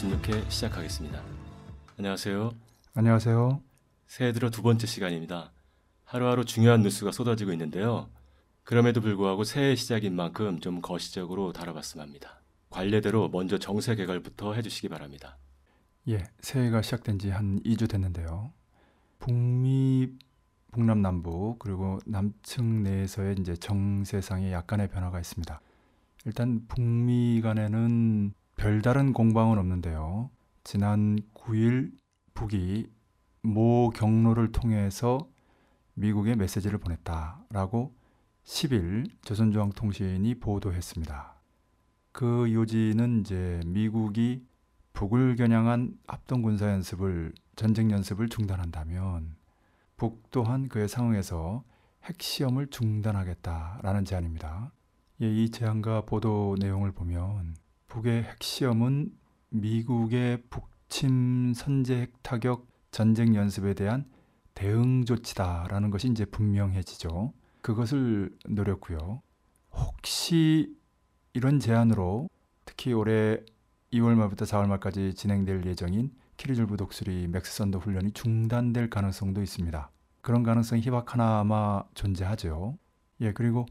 코리아 포커스 닥터 스테판 96회 시작하겠습니다. 안녕하세요. 안녕하세요. 새해 들어 두 번째 시간입니다. 하루하루 중요한 뉴스가 쏟아지고 있는데요. 그럼에도 불구하고 새해 시작인 만큼 좀 거시적으로 다뤄봤으면 합니다. 관례대로 먼저 정세 개괄부터 해주시기 바랍니다. 예, 새해가 시작된 지 한 2주 됐는데요. 북미, 북남, 남부 그리고 남측 내에서의 이제 정세상에 약간의 변화가 있습니다. 일단 북미 간에는 별다른 공방은 없는데요. 지난 9일 북이 모 경로를 통해서 미국에 메시지를 보냈다라고 10일 조선중앙통신이 보도했습니다. 그 요지는 이제 미국이 북을 겨냥한 합동 군사 연습을 전쟁 연습을 중단한다면 북 또한 그에 상응해서 핵시험을 중단하겠다라는 제안입니다. 예, 이 제안과 보도 내용을 보면 북의 핵시험은 미국의 북침 선제 핵타격 전쟁 연습에 대한 대응 조치다라는 것이 이제 분명해지죠. 그것을 노렸고요. 혹시 이런 제안으로 특히 올해 2월 말부터 4월 말까지 진행될 예정인 키리졸브 독수리 맥스 선더 훈련이 중단될 가능성도 있습니다. 그런 가능성이 희박하나마 존재하죠. 예, 그리고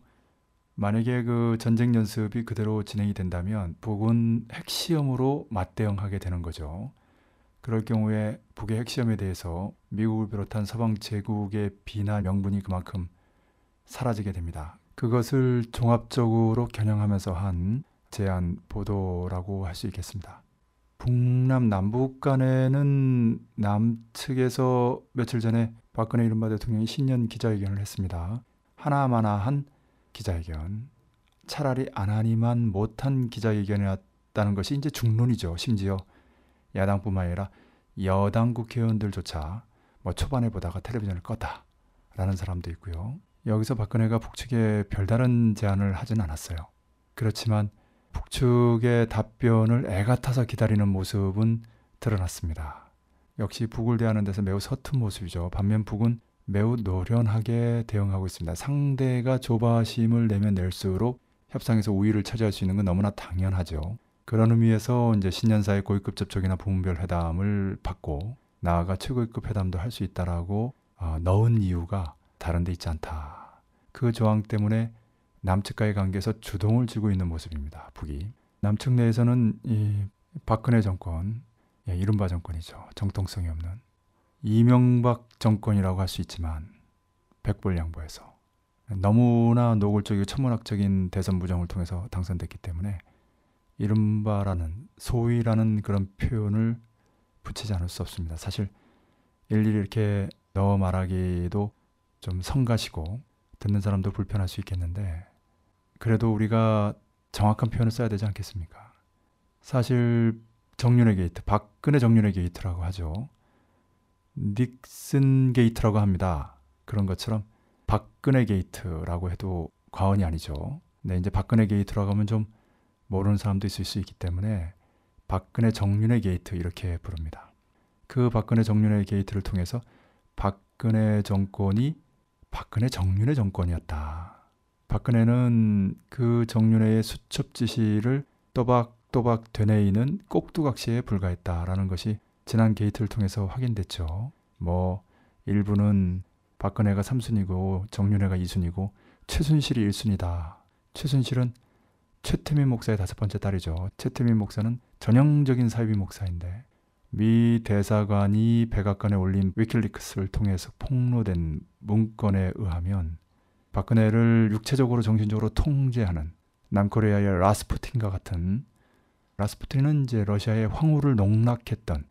만약에 그 전쟁 연습이 그대로 진행이 된다면 북은 핵시험으로 맞대응하게 되는 거죠. 그럴 경우에 북의 핵시험에 대해서 미국을 비롯한 서방 제국의 비난 명분이 그만큼 사라지게 됩니다. 그것을 종합적으로 겨냥하면서 한 제안 보도라고 할 수 있겠습니다. 북남 남북 간에는 남측에서 며칠 전에 박근혜 이른바 대통령이 신년 기자회견을 했습니다. 하나마나한 기자회견. 차라리 안 하니만 못한 기자회견이었다는 것이 이제 중론이죠. 심지어 야당뿐만 아니라 여당 국회의원들조차 뭐 초반에 보다가 텔레비전을 껐다라는 사람도 있고요. 여기서 박근혜가 북측에 별다른 제안을 하진 않았어요. 그렇지만 북측의 답변을 애가 타서 기다리는 모습은 드러났습니다. 역시 북을 대하는 데서 매우 서툰 모습이죠. 반면 북은 매우 노련하게 대응하고 있습니다. 상대가 조바심을 내면 낼수록 협상에서 우위를 차지할 수 있는 건 너무나 당연하죠. 그런 의미에서 이제 신년사의 고위급 접촉이나 부문별 회담을 받고 나아가 최고위급 회담도 할 수 있다라고 어, 넣은 이유가 다른 데 있지 않다. 그 조항 때문에 남측과의 관계에서 주동을 쥐고 있는 모습입니다. 북이. 남측 내에서는 이 박근혜 정권, 예, 이른바 정권이죠. 정통성이 없는 이명박 정권이라고 할 수 있지만 백볼 양보해서 너무나 노골적이고 천문학적인 대선 부정을 통해서 당선됐기 때문에 이른바라는 소위라는 그런 표현을 붙이지 않을 수 없습니다. 사실 일일이 이렇게 넣어 말하기도 좀 성가시고 듣는 사람도 불편할 수 있겠는데 그래도 우리가 정확한 표현을 써야 되지 않겠습니까? 사실 정윤회 게이트, 박근혜 정윤회 게이트라고 하죠. 닉슨 게이트라고 합니다. 그런 것처럼 박근혜 게이트라고 해도 과언이 아니죠. 네, 이제 박근혜 게이트라고 하면 좀 모르는 사람도 있을 수 있기 때문에 박근혜 정윤회 게이트 이렇게 부릅니다. 그 박근혜 정윤회 게이트를 통해서 박근혜 정권이 박근혜 정윤회 정권이었다. 박근혜는 그 정윤회의 수첩 지시를 또박또박 되뇌이는 꼭두각시에 불과했다라는 것이 지난 게이트를 통해서 확인됐죠. 뭐 일부는 박근혜가 3순위고 정윤회가 2순위고 최순실이 1순위다. 최순실은 최태민 목사의 다섯 번째 딸이죠. 최태민 목사는 전형적인 사이비 목사인데 미 대사관이 백악관에 올린 위킬리크스를 통해서 폭로된 문건에 의하면 박근혜를 육체적으로 정신적으로 통제하는 남코리아의 라스푸틴과 같은 라스푸틴은 이제 러시아의 황후를 농락했던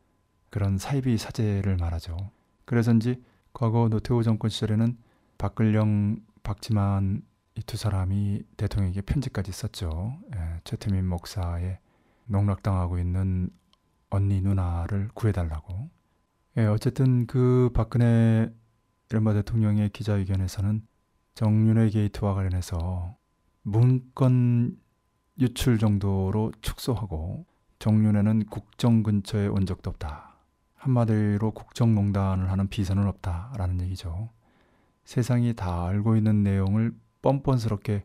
그런 사이비 사제를 말하죠. 그래서인지 과거 노태우 정권 시절에는 박근령, 박지만 이 두 사람이 대통령에게 편지까지 썼죠. 예, 최태민 목사의 농락당하고 있는 언니 누나를 구해달라고. 예, 어쨌든 그 박근혜 이른바 대통령의 기자회견에서는 정윤회 게이트와 관련해서 문건 유출 정도로 축소하고 정윤회는 국정 근처에 온 적도 없다. 한마디로 국정농단을 하는 비선은 없다라는 얘기죠. 세상이 다 알고 있는 내용을 뻔뻔스럽게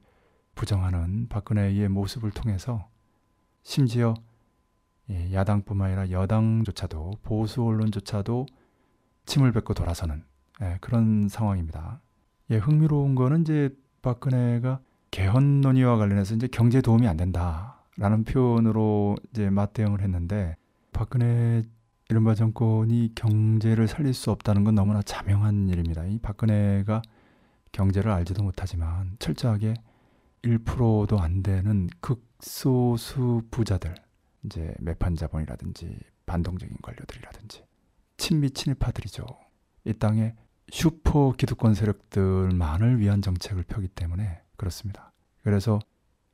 부정하는 박근혜의 모습을 통해서 심지어 예, 야당뿐만 아니라 여당조차도 보수 언론조차도 침을 뱉고 돌아서는 예, 그런 상황입니다. 예, 흥미로운 거는 이제 박근혜가 개헌 논의와 관련해서 이제 경제 도움이 안 된다라는 표현으로 이제 맞대응을 했는데 박근혜 이른바 정권이 경제를 살릴 수 없다는 건 너무나 자명한 일입니다. 이 박근혜가 경제를 알지도 못하지만 철저하게 1%도 안 되는 극소수 부자들, 이제 매판 자본이라든지 반동적인 관료들이라든지 친미 친일파들이죠. 이 땅에 슈퍼 기득권 세력들만을 위한 정책을 펴기 때문에 그렇습니다. 그래서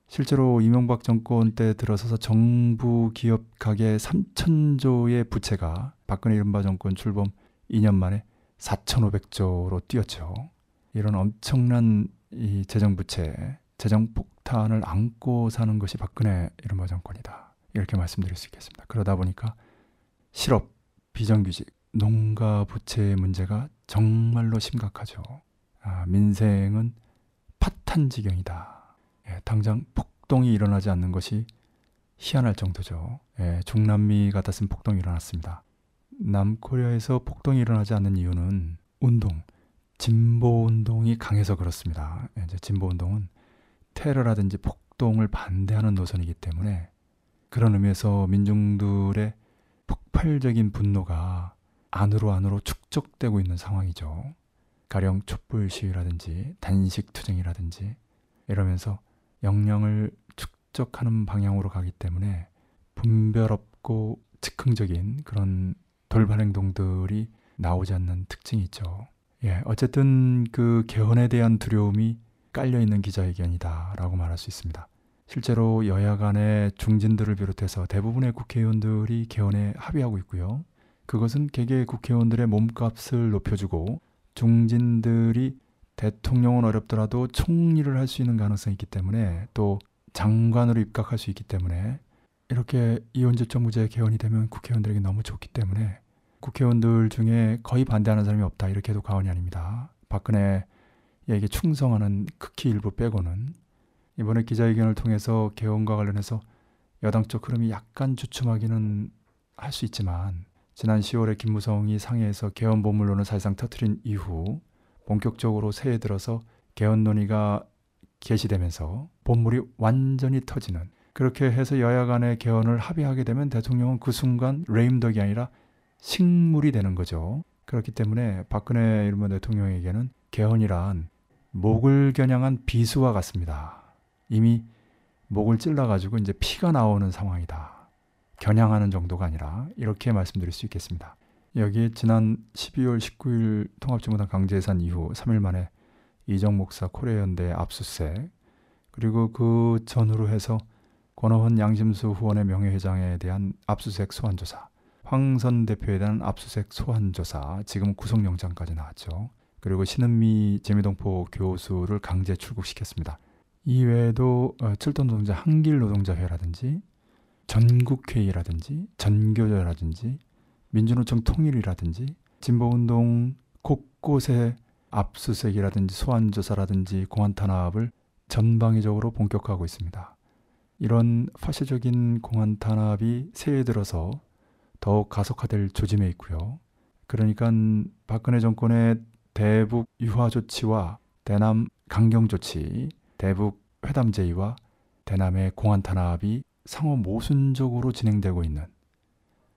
실제로 이명박 정권 때 들어서서 정부 기업 가계 3천조의 부채가 박근혜 이른바 정권 출범 2년 만에 4,500조로 뛰었죠. 이런 엄청난 이 재정 부채, 재정 폭탄을 안고 사는 것이 박근혜 이른바 정권이다. 이렇게 말씀드릴 수 있겠습니다. 그러다 보니까 실업, 비정규직, 농가 부채의 문제가 정말로 심각하죠. 아, 민생은 파탄 지경이다. 예, 당장 폭동이 일어나지 않는 것이 희한할 정도죠. 예, 중남미 같았으면 폭동이 일어났습니다. 남코리아에서 폭동이 일어나지 않는 이유는 운동, 진보 운동이 강해서 그렇습니다. 예, 이제 진보 운동은 테러라든지 폭동을 반대하는 노선이기 때문에 그런 의미에서 민중들의 폭발적인 분노가 안으로 안으로 축적되고 있는 상황이죠. 가령 촛불 시위라든지 단식 투쟁이라든지 이러면서 역량을 축적하는 방향으로 가기 때문에 분별 없고 즉흥적인 그런 돌발 행동들이 나오지 않는 특징이 있죠. 예, 어쨌든 그 개헌에 대한 두려움이 깔려 있는 기자회견이다라고 말할 수 있습니다. 실제로 여야 간의 중진들을 비롯해서 대부분의 국회의원들이 개헌에 합의하고 있고요. 그것은 개개 국회의원들의 몸값을 높여주고 중진들이 대통령은 어렵더라도 총리를 할 수 있는 가능성이 있기 때문에 또 장관으로 입각할 수 있기 때문에 이렇게 이원제 정부제 개헌이 되면 국회의원들에게 너무 좋기 때문에 국회의원들 중에 거의 반대하는 사람이 없다 이렇게 해도 과언이 아닙니다. 박근혜에게 충성하는 극히 일부 빼고는 이번에 기자회견을 통해서 개헌과 관련해서 여당 쪽 흐름이 약간 주춤하기는 할 수 있지만 지난 10월에 김무성이 상해에서 개헌 보물론을 사실상 터트린 이후 본격적으로 새해 들어서 개헌 논의가 개시되면서 본물이 완전히 터지는 그렇게 해서 여야 간의 개헌을 합의하게 되면 대통령은 그 순간 레임덕이 아니라 식물이 되는 거죠. 그렇기 때문에 박근혜 이른바 대통령에게는 개헌이란 목을 겨냥한 비수와 같습니다. 이미 목을 찔러가지고 이제 피가 나오는 상황이다. 겨냥하는 정도가 아니라 이렇게 말씀드릴 수 있겠습니다. 여기에 지난 12월 19일 통합진보당 강제해산 이후 3일 만에 이정 목사 코레연대 압수수색 그리고 그 전후로 해서 권호원 양심수 후원의 명예회장에 대한 압수수색 소환조사 황선 대표에 대한 압수수색 소환조사 지금 구속영장까지 나왔죠. 그리고 신은미 재미동포 교수를 강제 출국시켰습니다. 이외에도 어, 칠돈 노동자 한길 노동자회라든지 전국회의라든지 전교조라든지 민주노총 통일이라든지 진보운동 곳곳에 압수수색이라든지 소환조사라든지 공안 탄압을 전방위적으로 본격화하고 있습니다. 이런 파시적인 공안 탄압이 새해 들어서 더욱 가속화될 조짐에 있고요. 그러니까 박근혜 정권의 대북 유화 조치와 대남 강경 조치, 대북 회담 제의와 대남의 공안 탄압이 상호 모순적으로 진행되고 있는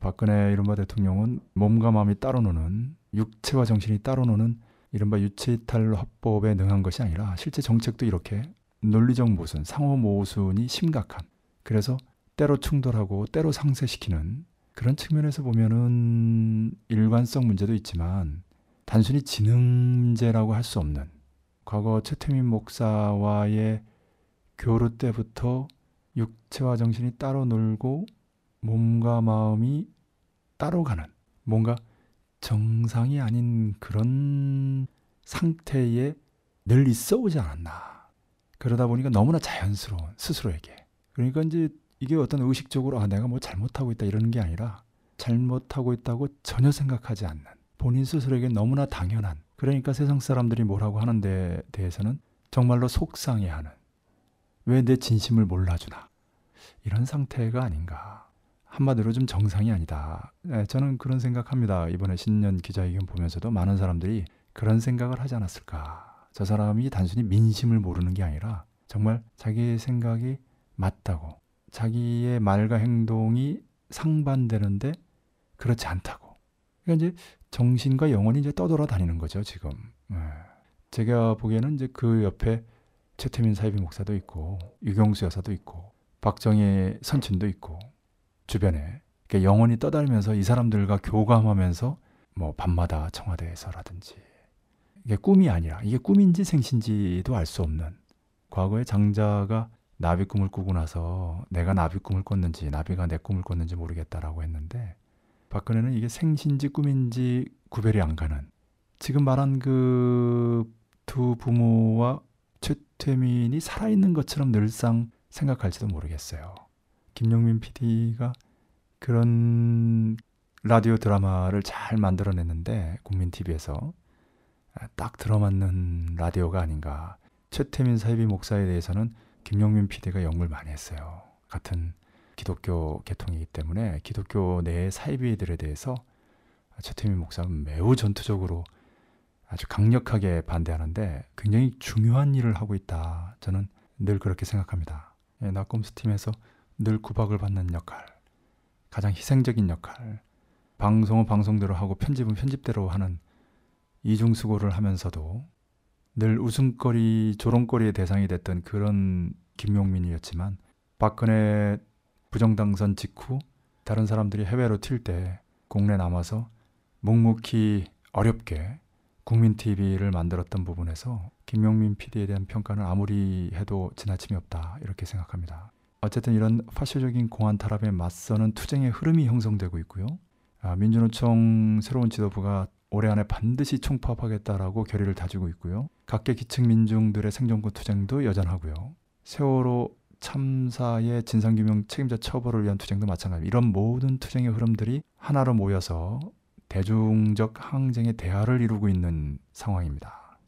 박근혜 이른바 대통령은 몸과 마음이 따로 노는 육체와 정신이 따로 노는 이른바 유체이탈 화법에 능한 것이 아니라 실제 정책도 이렇게 논리적 모순, 상호 모순이 심각한 그래서 때로 충돌하고 때로 상쇄시키는 그런 측면에서 보면은 일관성 문제도 있지만 단순히 지능 문제라고 할 수 없는 과거 최태민 목사와의 교류 때부터 육체와 정신이 따로 놀고 몸과 마음이 따로 가는 뭔가 정상이 아닌 그런 상태에 늘 있어 오지 않았나. 그러다 보니까 너무나 자연스러운 스스로에게. 그러니까 이제 이게 어떤 의식적으로 아 내가 뭐 잘못하고 있다 이러는 게 아니라 잘못하고 있다고 전혀 생각하지 않는 본인 스스로에게 너무나 당연한 그러니까 세상 사람들이 뭐라고 하는 데 대해서는 정말로 속상해하는 왜 내 진심을 몰라주나 이런 상태가 아닌가. 한마디로 좀 정상이 아니다. 네, 저는 그런 생각합니다. 이번에 신년 기자회견 보면서도 많은 사람들이 그런 생각을 하지 않았을까. 저 사람이 단순히 민심을 모르는 게 아니라 정말 자기의 생각이 맞다고 자기의 말과 행동이 상반되는데 그렇지 않다고. 그러니까 이제 정신과 영혼이 이제 떠돌아 다니는 거죠, 지금. 네. 제가 보기에는 이제 그 옆에 최태민 사이비 목사도 있고 유경수 여사도 있고 박정희 선친도 있고 주변에 그러니까 영혼이 떠다니면서 이 사람들과 교감하면서 뭐 밤마다 청와대에서라든지 이게 꿈이 아니라 이게 꿈인지 생신지도 알 수 없는 과거에 장자가 나비 꿈을 꾸고 나서 내가 나비 꿈을 꿨는지 나비가 내 꿈을 꿨는지 모르겠다라고 했는데 박근혜는 이게 생신지 꿈인지 구별이 안 가는 지금 말한 그 두 부모와 최태민이 살아있는 것처럼 늘상 생각할지도 모르겠어요. 김용민 PD가 그런 라디오 드라마를 잘 만들어냈는데 국민 TV에서 딱 들어맞는 라디오가 아닌가. 최태민 사이비 목사에 대해서는 김용민 PD가 연구를 많이 했어요. 같은 기독교 계통이기 때문에 기독교 내 사이비들에 대해서 최태민 목사는 매우 전투적으로 아주 강력하게 반대하는데 굉장히 중요한 일을 하고 있다. 저는 늘 그렇게 생각합니다. 예, 낙검수 팀에서 늘 구박을 받는 역할, 가장 희생적인 역할, 방송은 방송대로 하고 편집은 편집대로 하는 이중수고를 하면서도 늘 웃음거리, 조롱거리의 대상이 됐던 그런 김용민이었지만 박근혜 부정당선 직후 다른 사람들이 해외로 튈 때 국내 남아서 묵묵히 어렵게 국민 TV를 만들었던 부분에서 김용민 PD에 대한 평가는 아무리 해도 지나침이 없다 이렇게 생각합니다. 어쨌든 이런 파쇼적인 공안 탄압에 맞서는 투쟁의 흐름이 형성되고 있고요. 아, 민주노총 새로운 지도부가 올해 안에 반드시 총파업하겠다라고 결의를 다지고 있고요. 각계 기층 민중들의 생존권 투쟁도 여전하고요. 세월호 참사의 진상규명 책임자 처벌을 위한 투쟁도 마찬가지. 이런 모든 투쟁의 흐름들이 하나로 모여서 대중적 항쟁의 대화를 이루고 있는 상황입니다.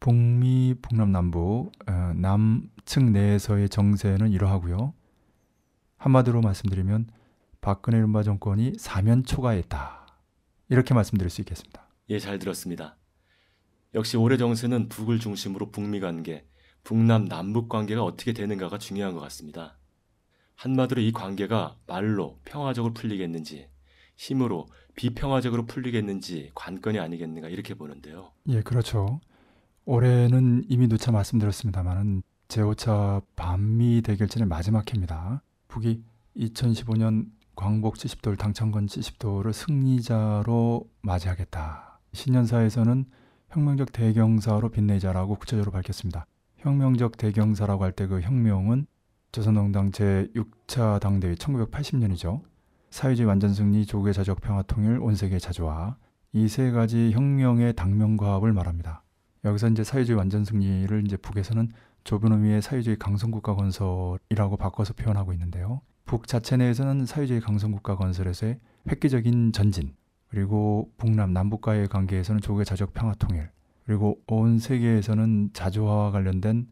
북미, 북남, 남부, 어, 남측 내에서의 정세는 이러하고요. 한마디로 말씀드리면 박근혜 이른바 정권이 사면 초과했다. 이렇게 말씀드릴 수 있겠습니다. 예, 잘 들었습니다. 역시 올해 정세는 북을 중심으로 북미 관계, 북남 남북 관계가 어떻게 되는가가 중요한 것 같습니다. 한마디로 이 관계가 말로 평화적으로 풀리겠는지, 힘으로 비평화적으로 풀리겠는지 관건이 아니겠는가 이렇게 보는데요. 예, 그렇죠. 올해는 이미 누차 말씀드렸습니다만은 제5차 반미 대결전의 마지막 해입니다. 북이 2015년 광복 70도를 당천건 70도를 승리자로 맞이하겠다. 신년사에서는 혁명적 대경사로 빛내자라고 구체적으로 밝혔습니다. 혁명적 대경사라고 할 때 그 혁명은 조선농당 제6차 당대회 1980년이죠. 사회주의 완전 승리, 조국의 자적 평화 통일, 온 세계 자주화 이 세 가지 혁명의 당면과합을 말합니다. 여기서 이제 사회주의 완전 승리를 이제 북에서는 좁은 의미의 사회주의 강성국가 건설이라고 바꿔서 표현하고 있는데요. 북 자체 내에서는 사회주의 강성국가 건설에서의 획기적인 전진, 그리고 북남 남북과의 관계에서는 조국의 자적 평화 통일, 그리고 온 세계에서는 자주화와 관련된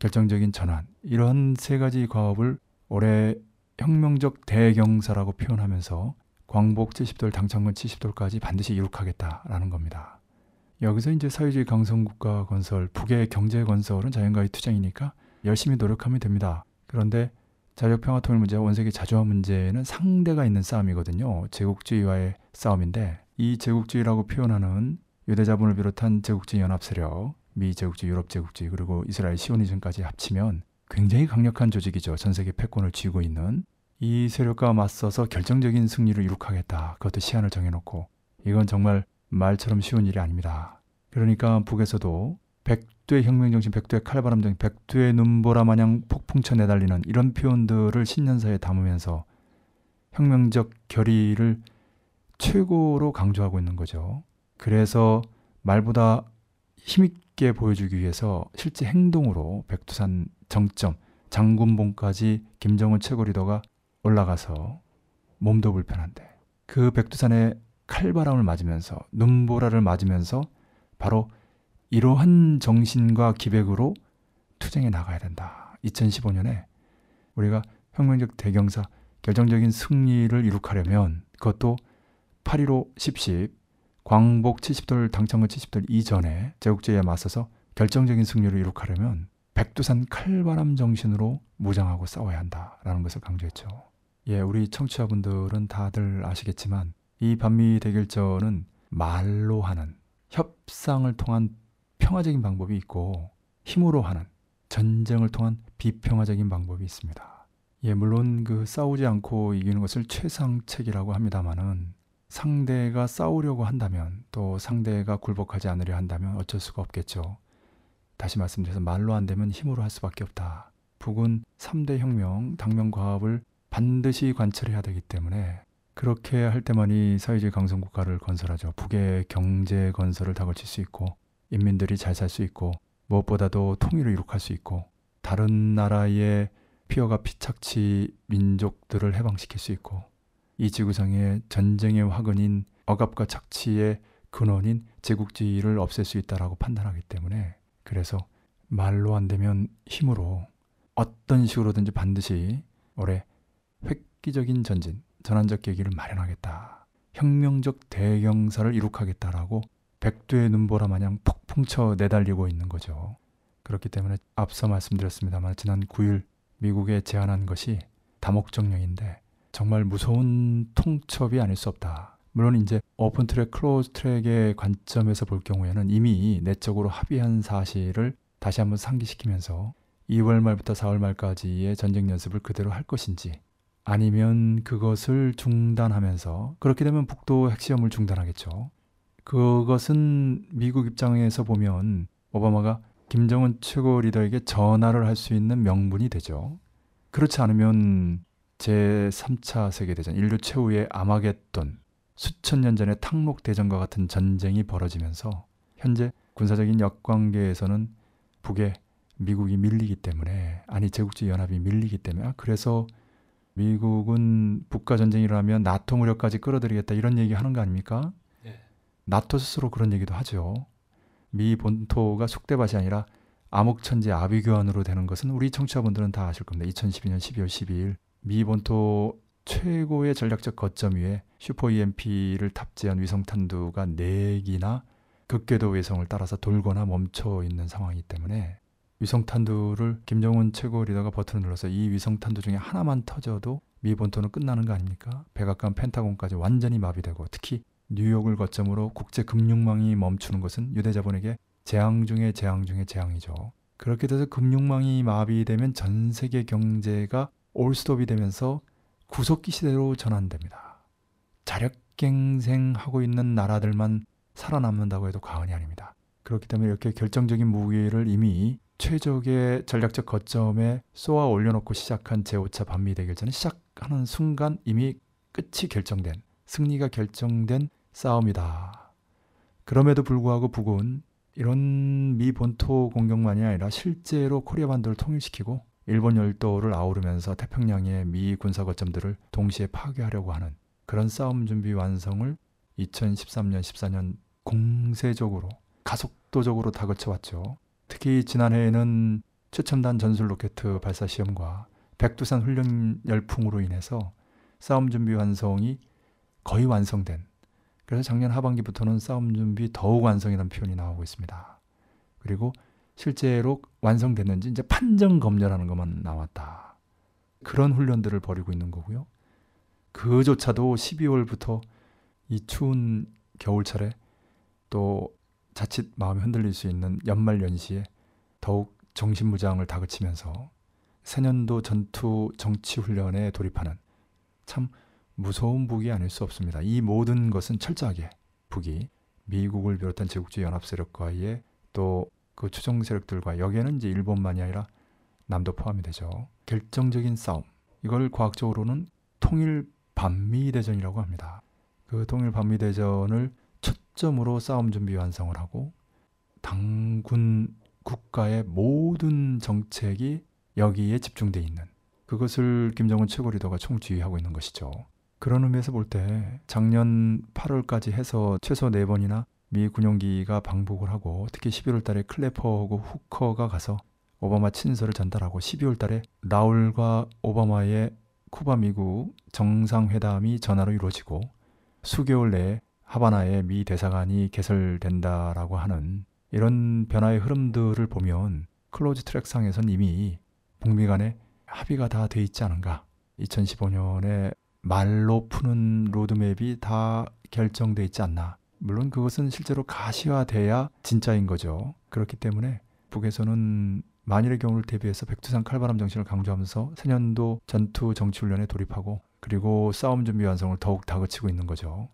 결정적인 전환, 이런 세 가지 과업을 올해 혁명적 대경사라고 표현하면서 광복 70돌 당창건 70돌까지 반드시 이룩하겠다라는 겁니다. 여기서 이제 사회주의 강성국가 건설, 북의 경제 건설은 자연과의 투쟁이니까 열심히 노력하면 됩니다. 그런데 자력평화 통일 문제와 원세계 자주화 문제는 상대가 있는 싸움이거든요. 제국주의와의 싸움인데 이 제국주의라고 표현하는 유대자본을 비롯한 제국주의 연합 세력, 미 제국주의, 유럽 제국주의 그리고 이스라엘 시오니즘까지 합치면 굉장히 강력한 조직이죠. 전 세계 패권을 쥐고 있는 이 세력과 맞서서 결정적인 승리를 이룩하겠다. 그것도 시한을 정해놓고 이건 정말 말처럼 쉬운 일이 아닙니다. 그러니까 북에서도 백두의 혁명정신, 백두의 칼바람정신, 백두의 눈보라 마냥 폭풍쳐 내달리는 이런 표현들을 신년사에 담으면서 혁명적 결의를 최고로 강조하고 있는 거죠. 그래서 말보다 힘있게 보여주기 위해서 실제 행동으로 백두산 정점, 장군봉까지 김정은 최고 리더가 올라가서 몸도 불편한데 그 백두산의 칼바람을 맞으면서 눈보라를 맞으면서 바로 이러한 정신과 기백으로 투쟁해 나가야 된다. 2015년에 우리가 혁명적 대경사 결정적인 승리를 이룩하려면 그것도 8.15 10.10 광복 70돌 당청은 70돌 이전에 제국주의에 맞서서 결정적인 승리를 이룩하려면 백두산 칼바람 정신으로 무장하고 싸워야 한다라는 것을 강조했죠. 예, 우리 청취자분들은 다들 아시겠지만 이 반미 대결전은 말로 하는 협상을 통한 평화적인 방법이 있고 힘으로 하는 전쟁을 통한 비평화적인 방법이 있습니다. 예, 물론 그 싸우지 않고 이기는 것을 최상책이라고 합니다만은 상대가 싸우려고 한다면 또 상대가 굴복하지 않으려 한다면 어쩔 수가 없겠죠. 다시 말씀드려서 말로 안 되면 힘으로 할 수밖에 없다. 북은 3대 혁명, 당명과업을 반드시 관철해야 되기 때문에 그렇게 할 때만이 사회주의 강성 국가를 건설하죠. 북의 경제 건설을 다 걸칠 수 있고 인민들이 잘 살 수 있고 무엇보다도 통일을 이룩할 수 있고 다른 나라의 피어가 피착치 민족들을 해방시킬 수 있고 이 지구상의 전쟁의 화근인 억압과 착취의 근원인 제국주의를 없앨 수 있다라고 판단하기 때문에 그래서 말로 안 되면 힘으로 어떤 식으로든지 반드시 올해 획기적인 전진, 전환적 계기를 마련하겠다. 혁명적 대경사를 이룩하겠다라고 백두의 눈보라 마냥 폭풍 쳐 내달리고 있는 거죠. 그렇기 때문에 앞서 말씀드렸습니다만 지난 9일 미국에 제안한 것이 다목적령인데 정말 무서운 통첩이 아닐 수 없다. 물론 이제 open track, closed track의 관점에서 볼 경우에는 이미 내적으로 합의한 사실을 다시 한번 상기시키면서 2월 말부터 4월 말까지의 전쟁 연습을 그대로 할 것인지 아니면 그것을 중단하면서 그렇게 되면 북도 핵시험을 중단하겠죠. 그것은 미국 입장에서 보면 오바마가 김정은 최고 리더에게 전화를 할 수 있는 명분이 되죠. 그렇지 않으면 제3차 세계대전, 인류 최후의 아마겟돈, 수천 년 전의 탕록대전과 같은 전쟁이 벌어지면서 현재 군사적인 역관계에서는 북에 미국이 밀리기 때문에 아니 제국주의 연합이 밀리기 때문에 아, 그래서 미국은 북과 전쟁이 일어나면 나토 무력까지 끌어들이겠다 이런 얘기 하는 거 아닙니까? 네. 나토 스스로 그런 얘기도 하죠. 미 본토가 속대밭이 아니라 암흑천지 아비규환으로 되는 것은 우리 청취자분들은 다 아실 겁니다. 2012년 12월 12일 미 본토 최고의 전략적 거점 위에 슈퍼 EMP를 탑재한 위성 탄두가 4기나 극궤도 위성을 따라서 돌거나 멈춰 있는 상황이기 때문에 위성 탄두를 김정은 최고 리더가 버튼을 눌러서 이 위성 탄두 중에 하나만 터져도 미 본토는 끝나는 거 아닙니까? 백악관 펜타곤까지 완전히 마비되고 특히 뉴욕을 거점으로 국제 금융망이 멈추는 것은 유대 자본에게 재앙 중에 재앙 중에 재앙이죠. 그렇게 돼서 금융망이 마비되면 전 세계 경제가 올스톱이 되면서 구석기 시대로 전환됩니다. 자력갱생하고 있는 나라들만 살아남는다고 해도 과언이 아닙니다. 그렇기 때문에 이렇게 결정적인 무기를 이미 최적의 전략적 거점에 쏘아 올려놓고 시작한 제5차 반미 대결전은 시작하는 순간 이미 끝이 결정된 승리가 결정된 싸움이다. 그럼에도 불구하고 북은 이런 미 본토 공격만이 아니라 실제로 코리아 반도를 통일시키고 일본 열도를 아우르면서 태평양의 미 군사 거점들을 동시에 파괴하려고 하는 그런 싸움 준비 완성을 2013년 14년 공세적으로 가속도적으로 다그쳐 왔죠. 특히 지난해에는 최첨단 전술 로켓 발사 시험과 백두산 훈련 열풍으로 인해서 싸움 준비 완성이 거의 완성된 그래서 작년 하반기부터는 싸움 준비 더욱 완성이라는 표현이 나오고 있습니다. 그리고 실제로 완성됐는지 이제 판정 검열하는 것만 나왔다. 그런 훈련들을 벌이고 있는 거고요. 그조차도 12월부터 이 추운 겨울철에 또 자칫 마음이 흔들릴 수 있는 연말 연시에 더욱 정신무장을 다그치면서 새년도 전투 정치 훈련에 돌입하는 참 무서운 북이 아닐 수 없습니다. 이 모든 것은 철저하게 북이 미국을 비롯한 제국주의 연합 세력과의 또 그 추종 세력들과 여기에는 이제 일본만이 아니라 남도 포함이 되죠. 결정적인 싸움. 이걸 과학적으로는 통일 반미 대전이라고 합니다. 그 통일 반미 대전을 초점으로 싸움 준비 완성을 하고 당군 국가의 모든 정책이 여기에 집중돼 있는 그것을 김정은 최고 리더가 총지휘하고 있는 것이죠. 그런 의미에서 볼 때 작년 8월까지 해서 최소 4번이나 미 군용기가 방북을 하고 특히 11월 달에 클래퍼하고 후커가 가서 오바마 친서를 전달하고 12월 달에 라울과 오바마의 쿠바 미국 정상회담이 전화로 이루어지고 수개월 내에 하바나의 미 대사관이 개설된다라고 하는 이런 변화의 흐름들을 보면 closed track상에선 이미 북미 간에 합의가 다 돼 있지 않은가. 2015년에 말로 푸는 로드맵이 다 결정돼 있지 않나. 물론 그것은 실제로 가시화돼야 진짜인 거죠. 그렇기 때문에 북에서는 만일의 경우를 대비해서 백두산 칼바람 정신을 강조하면서 새년도 전투 정치 훈련에 돌입하고 그리고 싸움 준비 완성을 더욱 다그치고 있는 거죠.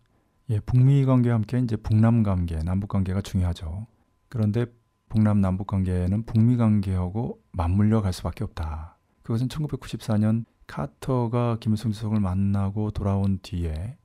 예, 북미 관계와 함께 이제 북남 관계, 남북 관계가 중요하죠. 그런데 북남 남북 관계는 북미 관계하고 맞물려 갈 수밖에 없다. 그것은 1994년 카터가 김일성 주석을 만나고 돌아온 뒤에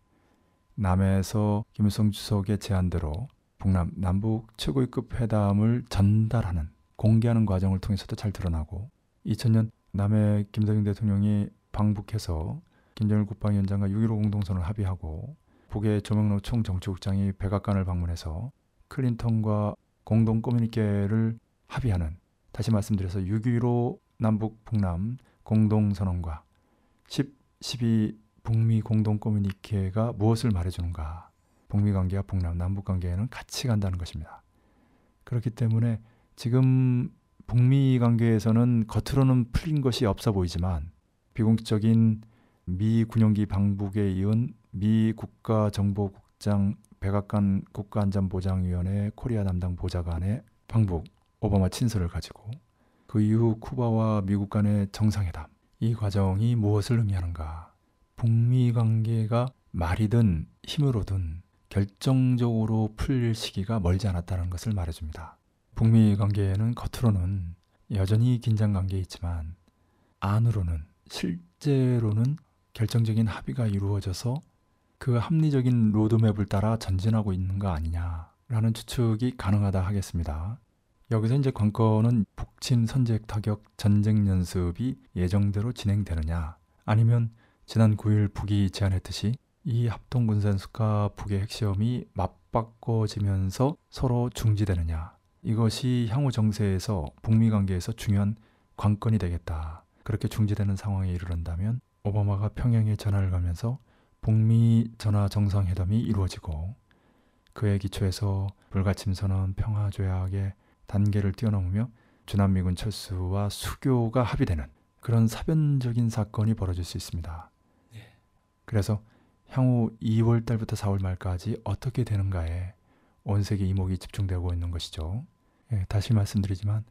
남에서 김일성 주석의 제안대로 북남 남북 최고위급 회담을 전달하는 공개하는 과정을 통해서도 잘 드러나고 2000년 남해 김대중 대통령이 방북해서 김정일 국방위원장과 6.15 공동선을 합의하고 북의 조명로 총정치국장이 백악관을 방문해서 클린턴과 공동 커뮤니케를 합의하는 다시 말씀드려서 6.15 남북 북남 공동선언과 10, 12 북미 공동 커뮤니케가 무엇을 말해주는가 북미 관계와 북남 남북 관계에는 같이 간다는 것입니다. 그렇기 때문에 지금 북미 관계에서는 겉으로는 풀린 것이 없어 보이지만 비공식적인 미 군용기 방북에 이은 미 국가정보국장 백악관 국가안전보장위원회 코리아 담당 보좌관의 방북 오바마 친서를 가지고 그 이후 쿠바와 미국 간의 정상회담 이 과정이 무엇을 의미하는가 북미 관계가 말이든 힘으로든 결정적으로 풀릴 시기가 멀지 않았다는 것을 말해줍니다. 북미 관계에는 겉으로는 여전히 긴장 관계에 있지만 안으로는 실제로는 결정적인 합의가 이루어져서 그 합리적인 로드맵을 따라 전진하고 있는 거 아니냐라는 추측이 가능하다 하겠습니다. 여기서 이제 관건은 북침 선제 타격 전쟁 연습이 예정대로 진행되느냐 아니면 지난 9일 북이 제안했듯이 이 합동 군사 연습과 북의 핵시험이 맞바꿔지면서 서로 중지되느냐 이것이 향후 정세에서 북미 관계에서 중요한 관건이 되겠다. 그렇게 중지되는 상황에 이르른다면 오바마가 평양에 전화를 가면서 북미 전화 정상회담이 이루어지고 그에 기초해서 불가침 선언 평화 조약의 단계를 뛰어넘으며 주남미군 철수와 수교가 합의되는 그런 사변적인 사건이 벌어질 수 있습니다. 그래서 향후 2월 달부터 4월 말까지 어떻게 되는가에 온 세계 이목이 집중되고 있는 것이죠. 예, 다시 말씀드리지만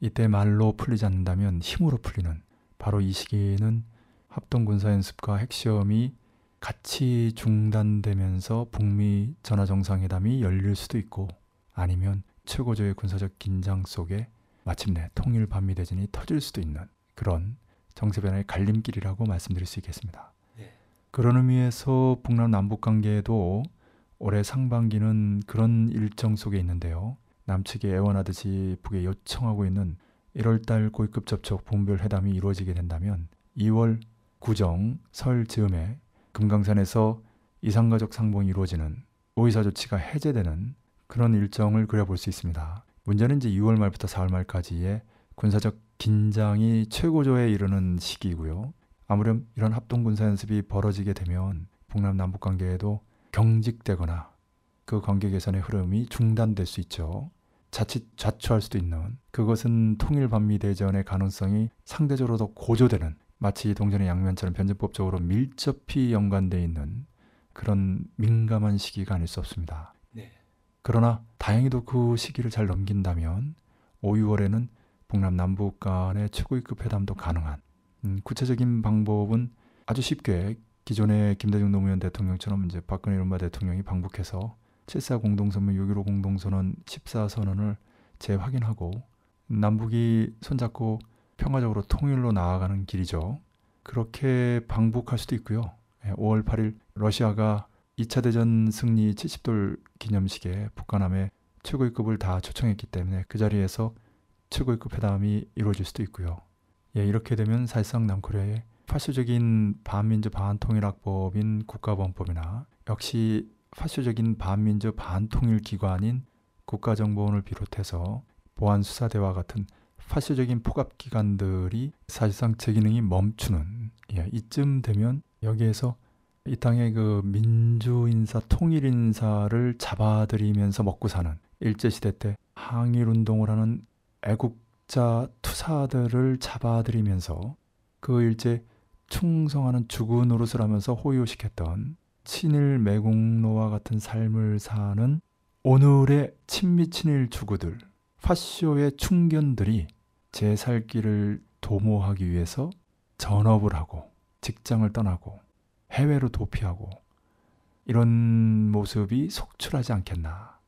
이때 말로 풀리지 않는다면 힘으로 풀리는 바로 이 시기는 합동 군사 연습과 핵시험이 같이 중단되면서 북미 전화 정상회담이 열릴 수도 있고 아니면 최고조의 군사적 긴장 속에 마침내 통일 반미 대전이 터질 수도 있는 그런 정세 변화의 갈림길이라고 말씀드릴 수 있겠습니다. 네. 그런 의미에서 북남 남북 관계에도 올해 상반기는 그런 일정 속에 있는데요. 남측이 애원하듯이 북에 요청하고 있는 1월달 고위급 접촉 본별 회담이 이루어지게 된다면 2월 구정 설 즈음에 금강산에서 이상가족 상봉이 이루어지는 오이사 조치가 해제되는 그런 일정을 그려볼 수 있습니다. 문제는 이제 6월 말부터 4월 말까지의 군사적 긴장이 최고조에 이르는 시기이고요. 아무렴 이런 합동 군사 연습이 벌어지게 되면 북남 남북 관계에도 경직되거나 그 관계 개선의 흐름이 중단될 수 있죠. 자칫 좌초할 수도 있는 그것은 통일 반미 대전의 가능성이 상대적으로 더 고조되는 마치 동전의 양면처럼 변증법적으로 밀접히 연관되어 있는 그런 민감한 시기가 아닐 수 없습니다. 네. 그러나 다행히도 그 시기를 잘 넘긴다면 5, 6월에는 북남 남북 간의 최고위급 회담도 가능한 음, 구체적인 방법은 아주 쉽게 기존의 김대중 노무현 대통령처럼 이제 박근혜 이른바 대통령이 방북해서 7.4 공동선언, 6.15 공동선언, 14선언을 재확인하고 남북이 손잡고 평화적으로 통일로 나아가는 길이죠. 그렇게 방북할 수도 있고요. 5월 8일 러시아가 2차 대전 승리 70돌 기념식에 북한함의 최고위급을 다 초청했기 때문에 그 자리에서 최고위급 회담이 이루어질 수도 있고요. 예, 이렇게 되면 사실상 남코리아의 파쇼적인 반민주 반통일학법인 국가보안법이나 역시 파쇼적인 반민주 반통일 기관인 국가정보원을 비롯해서 보안수사대와 같은 파쇼적인 포갑 기관들이 사실상 제 기능이 멈추는 예, 이쯤 되면 여기에서 이 땅의 그 민주 인사, 통일 인사를 잡아들이면서 먹고 사는 일제 시대 때 항일 운동을 하는 애국자 투사들을 잡아들이면서 그 일제 충성하는 노릇을 하면서 호요시켰던 친일 매국노와 같은 삶을 사는 오늘의 친미 친일 주구들 파쇼의 충견들이 제 살 길을 도모하기 위해서 전업을 하고 직장을 떠나고 해외로 도피하고 이런 모습이 속출하지 않겠나.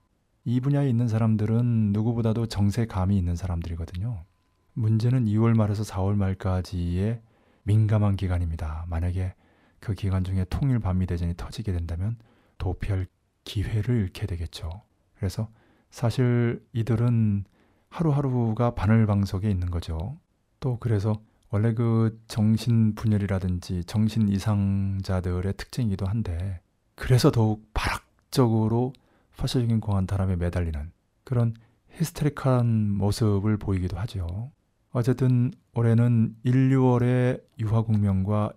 이 분야에 있는 사람들은 누구보다도 정세감이 있는 사람들이거든요. 문제는 2월 말에서 4월 말까지의 민감한 기간입니다. 만약에 그 기간 중에 통일 반미 대전이 터지게 된다면 도피할 기회를 잃게 되겠죠. 그래서 사실 이들은 하루하루가 바늘방석에 있는 거죠. 또 그래서 원래 그 정신 분열이라든지 정신 이상자들의 특징이기도 한데 그래서 더욱 발악적으로 파쇼적인 공안 다람에 매달리는 그런 히스테릭한 모습을 보이기도 하죠. 어쨌든 올해는 1, 2월의 유화 국면과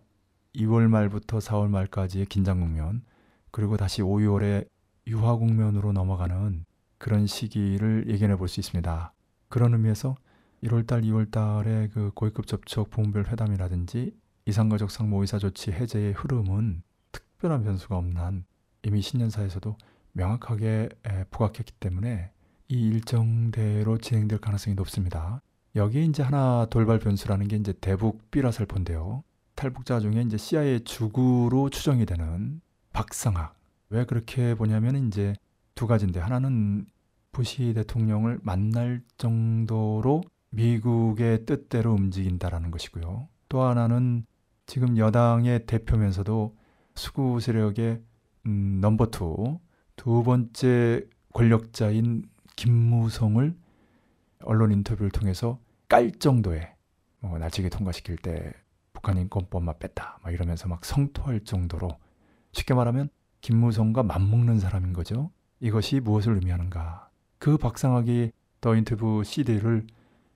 2월 말부터 4월 말까지의 긴장 국면 그리고 다시 5, 6월의 유화 국면으로 넘어가는 그런 시기를 예견해 볼 수 있습니다. 그런 의미에서 1월달, 2월달의 그 고위급 접촉 부문별 회담이라든지 이상가족 상 모의사 조치 해제의 흐름은 특별한 변수가 없는 이미 신년사에서도 명확하게 부각했기 때문에 이 일정대로 진행될 가능성이 높습니다. 여기에 이제 하나 돌발 변수라는 게 이제 대북 삐라살포인데요. 탈북자 중에 이제 CIA 주구로 추정이 되는 박상학. 왜 그렇게 보냐면 이제 두 가지인데 하나는 부시 대통령을 만날 정도로 미국의 뜻대로 움직인다라는 것이고요. 또 하나는 지금 여당의 대표면서도 수구 세력의 음, number two, 두 번째 권력자인 김무성을 언론 인터뷰를 통해서 깔 정도의 뭐 날치기 통과시킬 때 북한 인권법만 뺐다 막 이러면서 막 성토할 정도로 쉽게 말하면 김무성과 맞먹는 사람인 거죠. 이것이 무엇을 의미하는가? 그 박상학이 더 인터뷰 CD를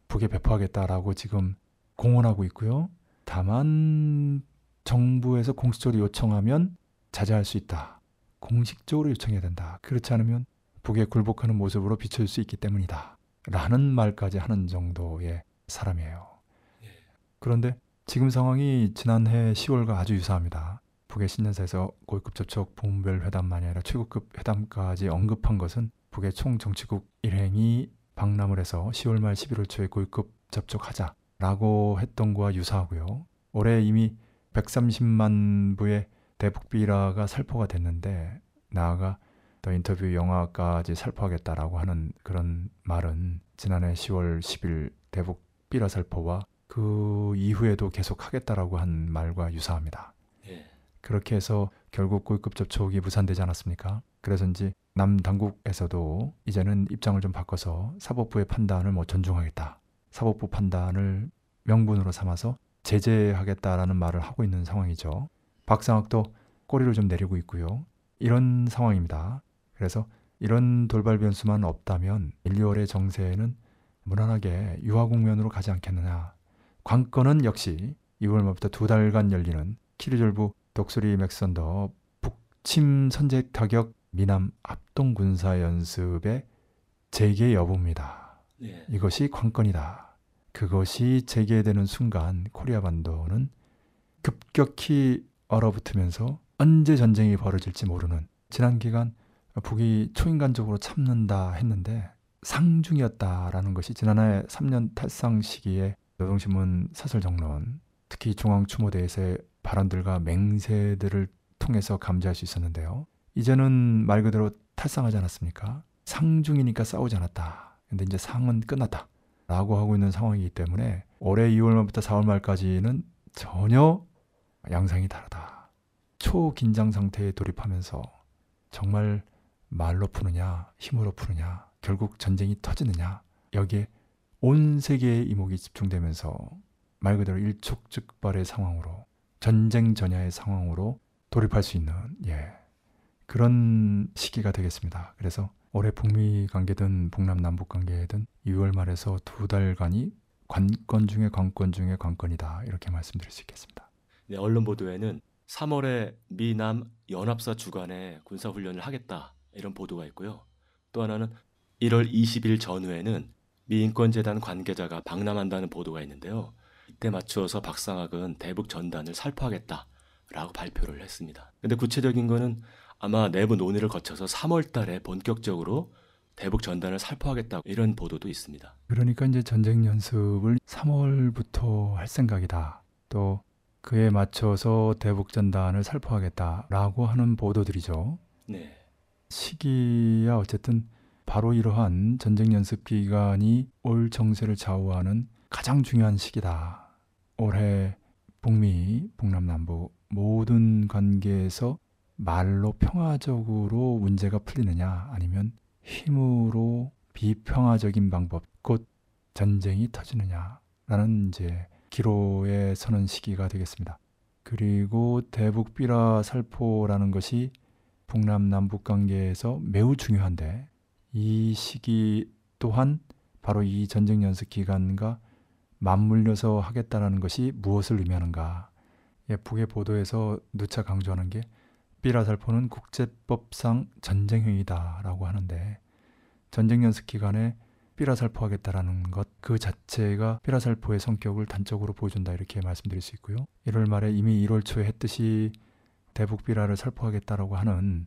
북에 배포하겠다라고 지금 공언하고 있고요. 다만 정부에서 공식적으로 요청하면 자제할 수 있다. 공식적으로 요청해야 된다. 그렇지 않으면 북에 굴복하는 모습으로 비춰질 수 있기 때문이다. 라는 말까지 하는 정도의 사람이에요. 그런데 지금 상황이 지난해 10월과 아주 유사합니다. 북의 신년사에서 고위급 접촉 부문별 회담만이 아니라 최고급 회담까지 언급한 것은 북의 총정치국 일행이 방남을 해서 10월 말 11월 초에 고위급 접촉하자라고 했던 거와 유사하고요. 올해 이미 130만 부의 대북비라가 살포가 됐는데 나아가 더 인터뷰 영화까지 살포하겠다라고 하는 그런 말은 지난해 10월 10일 대북 비라 살포와 그 이후에도 계속 하겠다라고 한 말과 유사합니다. 예. 그렇게 해서 결국 고위급 접촉이 무산되지 않았습니까? 그래서인지 남 당국에서도 이제는 입장을 좀 바꿔서 사법부의 판단을 뭐 존중하겠다. 사법부 판단을 명분으로 삼아서 제재하겠다라는 말을 하고 있는 상황이죠. 박상학도 꼬리를 좀 내리고 있고요. 이런 상황입니다. 그래서 이런 돌발 변수만 없다면 1, 2월의 정세는 무난하게 유화 국면으로 가지 않겠느냐. 관건은 역시 2월 말부터 두 달간 열리는 키리졸브 독수리 맥스선더 북침 선제 타격 미남 합동 군사 연습의 재개 여부입니다. 예. 이것이 관건이다. 그것이 재개되는 순간 코리아 반도는 급격히 얼어붙으면서 언제 전쟁이 벌어질지 모르는 지난 기간 북이 초인간적으로 참는다 했는데 상중이었다라는 것이 지난해 3년 탈상 시기에 노동신문 사설 정론 특히 중앙추모대에서의 발언들과 맹세들을 통해서 감지할 수 있었는데요. 이제는 말 그대로 탈상하지 않았습니까? 상중이니까 싸우지 않았다. 근데 이제 상은 끝났다. 라고 하고 있는 상황이기 때문에 올해 2월 말부터 4월 말까지는 전혀 양상이 다르다. 초긴장 상태에 돌입하면서 정말 말로 푸느냐, 힘으로 푸느냐, 결국 전쟁이 터지느냐, 여기에 온 세계의 이목이 집중되면서 말 그대로 일촉즉발의 상황으로 전쟁 전야의 상황으로 돌입할 수 있는 예 그런 시기가 되겠습니다. 그래서 올해 북미 관계든 북남 남북 관계든 2월 말에서 두 달간이 관건 중에 관건 중에 관건이다. 이렇게 말씀드릴 수 있겠습니다. 네, 언론 보도에는 3월에 미남 연합사 주간에 군사 훈련을 하겠다 이런 보도가 있고요. 또 하나는 1월 20일 전후에는 미 인권재단 관계자가 방남한다는 보도가 있는데요. 이때 맞추어서 박상학은 대북 전단을 살포하겠다라고 발표를 했습니다. 근데 구체적인 거는 아마 내부 논의를 거쳐서 3월 달에 본격적으로 대북 전단을 살포하겠다 이런 보도도 있습니다. 그러니까 이제 전쟁 연습을 3월부터 할 생각이다. 또 그에 맞춰서 대북 전단을 살포하겠다라고 하는 보도들이죠. 네. 시기야 어쨌든 바로 이러한 전쟁 연습 기간이 올 정세를 좌우하는 가장 중요한 시기다. 올해 북미, 북남남부 모든 관계에서 말로 평화적으로 문제가 풀리느냐 아니면 힘으로 비평화적인 방법 곧 전쟁이 터지느냐라는 이제 기로에 서는 시기가 되겠습니다. 그리고 대북 비라 살포라는 것이 북남 남북 관계에서 매우 중요한데 이 시기 또한 바로 이 전쟁 연습 기간과 맞물려서 하겠다라는 것이 무엇을 의미하는가? 예, 북의 보도에서 누차 강조하는 게 비라살포는 국제법상 전쟁행위다라고 하는데 전쟁 연습 기간에 삐라살포하겠다라는 것 그 자체가 삐라살포의 성격을 단적으로 보여준다 이렇게 말씀드릴 수 있고요. 1월 말에 이미 1월 초에 했듯이 대북 삐라를 살포하겠다라고 하는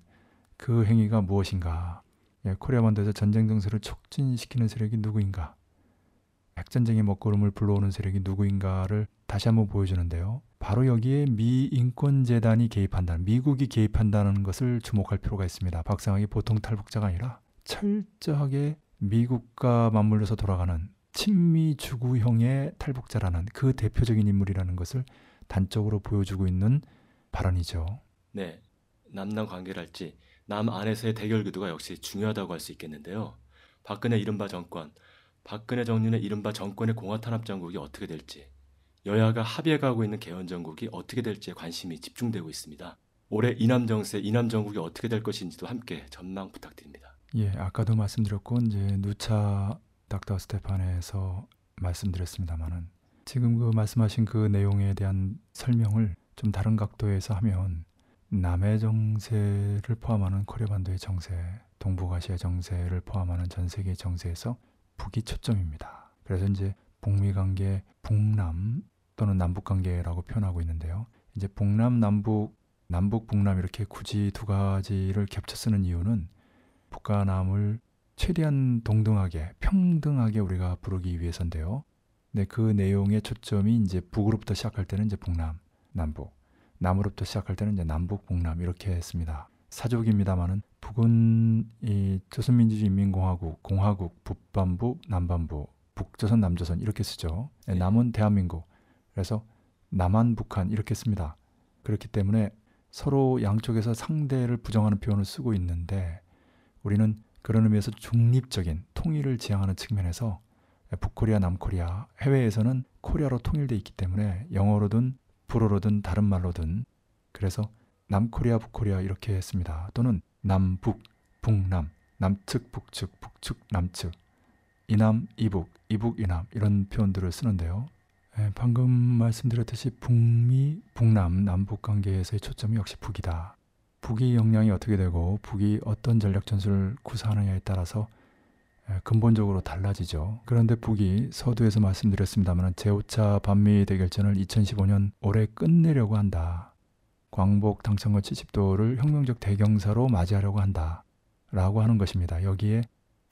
그 행위가 무엇인가? 예, 코리아 반도에서 전쟁 정세를 촉진시키는 세력이 누구인가? 핵전쟁의 먹구름을 불러오는 세력이 누구인가를 다시 한번 보여주는데요. 바로 여기에 미 인권재단이 개입한다는, 미국이 개입한다는 것을 주목할 필요가 있습니다. 박상학이 보통 탈북자가 아니라 철저하게 미국과 맞물려서 돌아가는 친미 주구형의 탈북자라는 그 대표적인 인물이라는 것을 단적으로 보여주고 있는 발언이죠. 네. 남남 관계랄지 남 안에서의 대결 구도가 역시 중요하다고 할 수 있겠는데요. 박근혜 이른바 정권, 박근혜 정윤의 이른바 정권의 공화탄압 정국이 어떻게 될지, 여야가 합의해 가고 있는 개헌 정국이 어떻게 될지에 관심이 집중되고 있습니다. 올해 이남 정세, 이남 정국이 어떻게 될 것인지도 함께 전망 부탁드립니다. 예, 아까도 말씀드렸고 이제 누차 닥터 스테판에서 말씀드렸습니다만은 지금 그 말씀하신 그 내용에 대한 설명을 좀 다른 각도에서 하면 남해 정세를 포함하는 코리아 반도의 정세, 동북아시아 정세를 포함하는 전 세계 정세에서 북이 초점입니다. 그래서 이제 북미 관계, 북남 또는 남북 관계라고 표현하고 있는데요. 이제 북남, 남북, 남북, 북남 이렇게 굳이 두 가지를 겹쳐 쓰는 이유는 북과 남을 최대한 동등하게, 평등하게 우리가 부르기 위해서인데요. 네, 그 내용의 초점이 이제 북으로부터 시작할 때는 이제 북남, 남북, 남으로부터 시작할 때는 이제 남북, 북남 이렇게 했습니다. 사족입니다만은 북은 이 조선민주주의인민공화국, 공화국, 북반부, 남반부, 북조선, 남조선 이렇게 쓰죠. 네, 네. 남은 대한민국. 그래서 남한, 북한 이렇게 씁니다. 그렇기 때문에 서로 양쪽에서 상대를 부정하는 표현을 쓰고 있는데 우리는 그런 의미에서 중립적인 통일을 지향하는 측면에서 북코리아, 남코리아, 해외에서는 코리아로 통일돼 있기 때문에 영어로든 불어로든 다른 말로든 그래서 남코리아, 북코리아 이렇게 했습니다. 또는 남북, 북남, 남측, 북측, 북측, 남측, 이남, 이북, 이북, 이남 이런 표현들을 쓰는데요. 예, 방금 말씀드렸듯이 북미, 북남, 남북 관계에서의 초점이 역시 북이다. 북의 역량이 어떻게 되고 북이 어떤 전략 전술을 구사하느냐에 따라서 예, 근본적으로 달라지죠. 그런데 북이 서두에서 말씀드렸습니다만 제5차 반미 대결전을 2015년 올해 끝내려고 한다. 광복 당선권 70도를 혁명적 대경사로 맞이하려고 한다. 라고 하는 것입니다. 여기에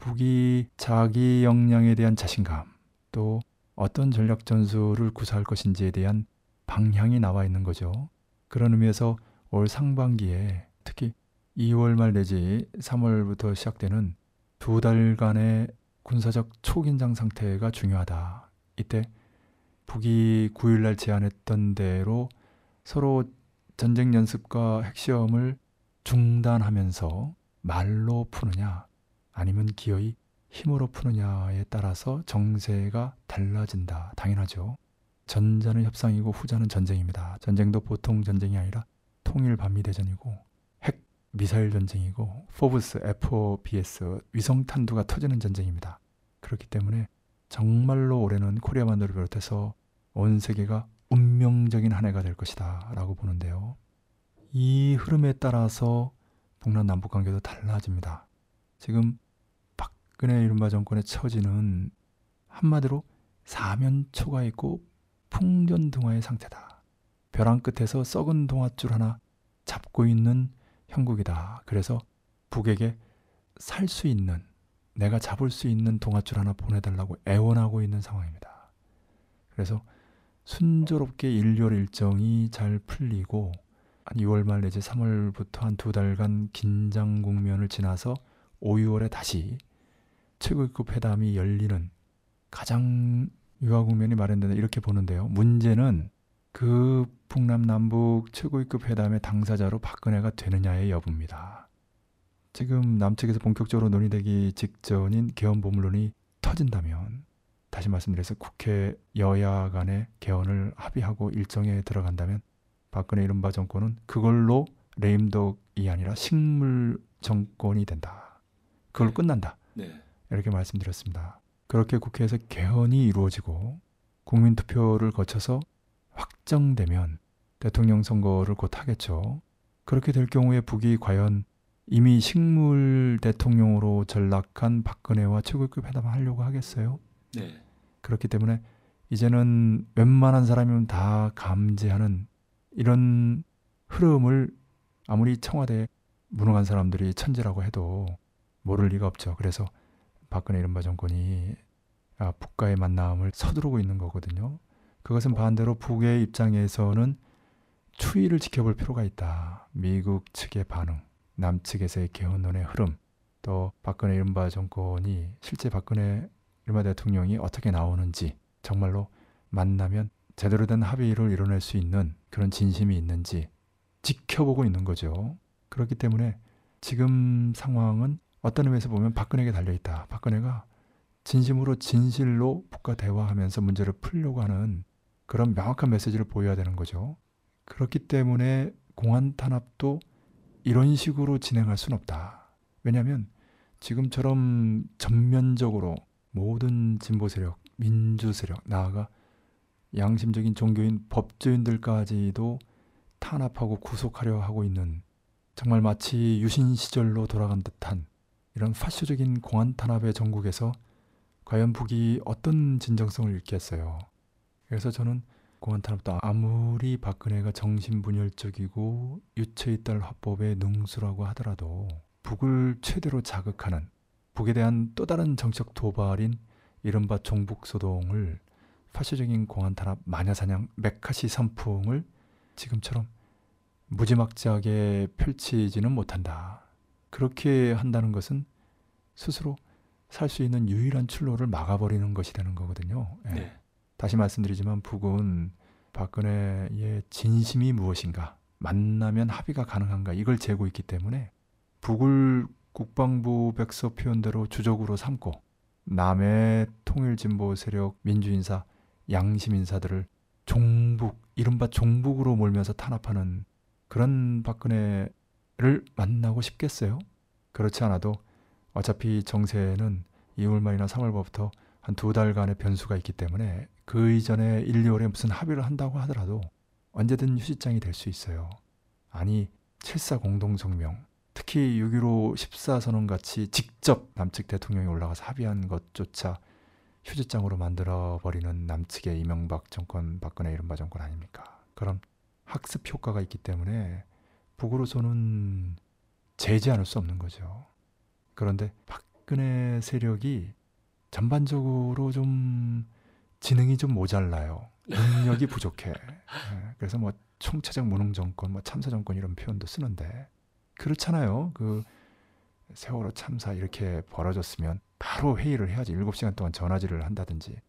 북이 자기 역량에 대한 자신감 또 어떤 전략 전술을 구사할 것인지에 대한 방향이 나와 있는 거죠. 그런 의미에서 올 상반기에 특히 2월 말 내지 3월부터 시작되는 두 달간의 군사적 초긴장 상태가 중요하다. 이때 북이 9일날 제안했던 대로 서로 전쟁 연습과 핵시험을 중단하면서 말로 푸느냐 아니면 기어이 힘으로 푸느냐에 따라서 정세가 달라진다. 당연하죠. 전자는 협상이고 후자는 전쟁입니다. 전쟁도 보통 전쟁이 아니라 통일 반미 대전이고 핵 미사일 전쟁이고 포브스, FOBS 위성 탄두가 터지는 전쟁입니다. 그렇기 때문에 정말로 올해는 코리아만들을 비롯해서 온 세계가 운명적인 한 해가 될 것이다 라고 보는데요. 이 흐름에 따라서 북남 남북 관계도 달라집니다. 지금 박근혜 이른바 정권의 처지는 한마디로 사면 초가 있고 풍전등화의 상태다. 벼랑 끝에서 썩은 동아줄 하나 잡고 있는 형국이다. 그래서 북에게 살 수 있는 내가 잡을 수 있는 동아줄 하나 보내달라고 애원하고 있는 상황입니다. 그래서 순조롭게 일렬 일정이 잘 풀리고 한 2월 말 내지 3월부터 한 두 달간 긴장 국면을 지나서 5, 6월에 다시 최고급 회담이 열리는 가장 유화 국면이 마련된다 이렇게 보는데요. 문제는 그 북남 남북 최고위급 회담의 당사자로 박근혜가 되느냐의 여부입니다. 지금 남측에서 본격적으로 논의되기 직전인 개헌 보물론이 터진다면 다시 말씀드려서 국회 여야 간의 개헌을 합의하고 일정에 들어간다면 박근혜 이른바 정권은 그걸로 레임덕이 아니라 식물 정권이 된다. 그걸 끝난다. 네. 이렇게 말씀드렸습니다. 그렇게 국회에서 개헌이 이루어지고 국민 투표를 거쳐서 확정되면 대통령 선거를 곧 하겠죠. 그렇게 될 경우에 북이 과연 이미 식물 대통령으로 전락한 박근혜와 최고급 회담을 하려고 하겠어요? 네. 그렇기 때문에 이제는 웬만한 사람이면 다 감지하는 이런 흐름을 아무리 청와대 무능한 사람들이 천재라고 해도 모를 리가 없죠. 그래서 박근혜 이른바 정권이 아, 북과의 만남을 서두르고 있는 거거든요. 그것은 반대로 북의 입장에서는 추이를 지켜볼 필요가 있다. 미국 측의 반응, 남측에서의 개헌론의 흐름, 또 박근혜 이른바 정권이 실제 박근혜 이른바 대통령이 어떻게 나오는지 정말로 만나면 제대로 된 합의를 이뤄낼 수 있는 그런 진심이 있는지 지켜보고 있는 거죠. 그렇기 때문에 지금 상황은 어떤 의미에서 보면 박근혜에게 달려있다. 박근혜가 진심으로 진실로 북과 대화하면서 문제를 풀려고 하는 그런 명확한 메시지를 보여야 되는 거죠. 그렇기 때문에 공안 탄압도 이런 식으로 진행할 수는 없다. 왜냐하면 지금처럼 전면적으로 모든 진보 세력, 민주 세력, 나아가 양심적인 종교인 법조인들까지도 탄압하고 구속하려 하고 있는 정말 마치 유신 시절로 돌아간 듯한 이런 파쇼적인 공안 탄압의 전국에서 과연 북이 어떤 진정성을 잃겠어요. 그래서 저는 공안 탄압도 아무리 박근혜가 정신분열적이고 유체 이탈 화법의 능수라고 하더라도 북을 최대로 자극하는 북에 대한 또 다른 정책 도발인 이른바 종북소동을 파쇼적인 공안 탄압 마녀사냥 메카시 선풍을 지금처럼 무지막지하게 펼치지는 못한다. 그렇게 한다는 것은 스스로 살 수 있는 유일한 출로를 막아버리는 것이 되는 거거든요. 예. 네. 다시 말씀드리지만 북은 박근혜의 진심이 무엇인가, 만나면 합의가 가능한가 이걸 재고 있기 때문에 북을 국방부 백서 표현대로 주적으로 삼고 남의 통일 진보 세력 민주인사 양심인사들을 종북 이른바 종북으로 몰면서 탄압하는 그런 박근혜 를 만나고 싶겠어요? 그렇지 않아도 어차피 정세는 2월 말이나 3월부터 한 두 달간의 변수가 있기 때문에 그 이전에 1, 2월에 무슨 합의를 한다고 하더라도 언제든 휴지장이 될 수 있어요. 아니 7사 공동성명 특히 6.15 14선언 같이 직접 남측 대통령이 올라가서 합의한 것조차 휴지장으로 만들어버리는 남측의 이명박 정권 박근혜 이른바 정권 아닙니까? 그런 학습 효과가 있기 때문에 북으로서는 제지않을 수 없는 거죠. 그런데 박근혜 세력이 전반적으로 좀 지능이 좀 모자라요. 능력이 부족해. 예, 그래서 뭐 총체적 무능 정권, 뭐 참사 정권 이런 표현도 쓰는데 그렇잖아요. 그 세월호 참사 이렇게 벌어졌으면 바로 회의를 해야지. 7시간 동안 전화질을 한다든지.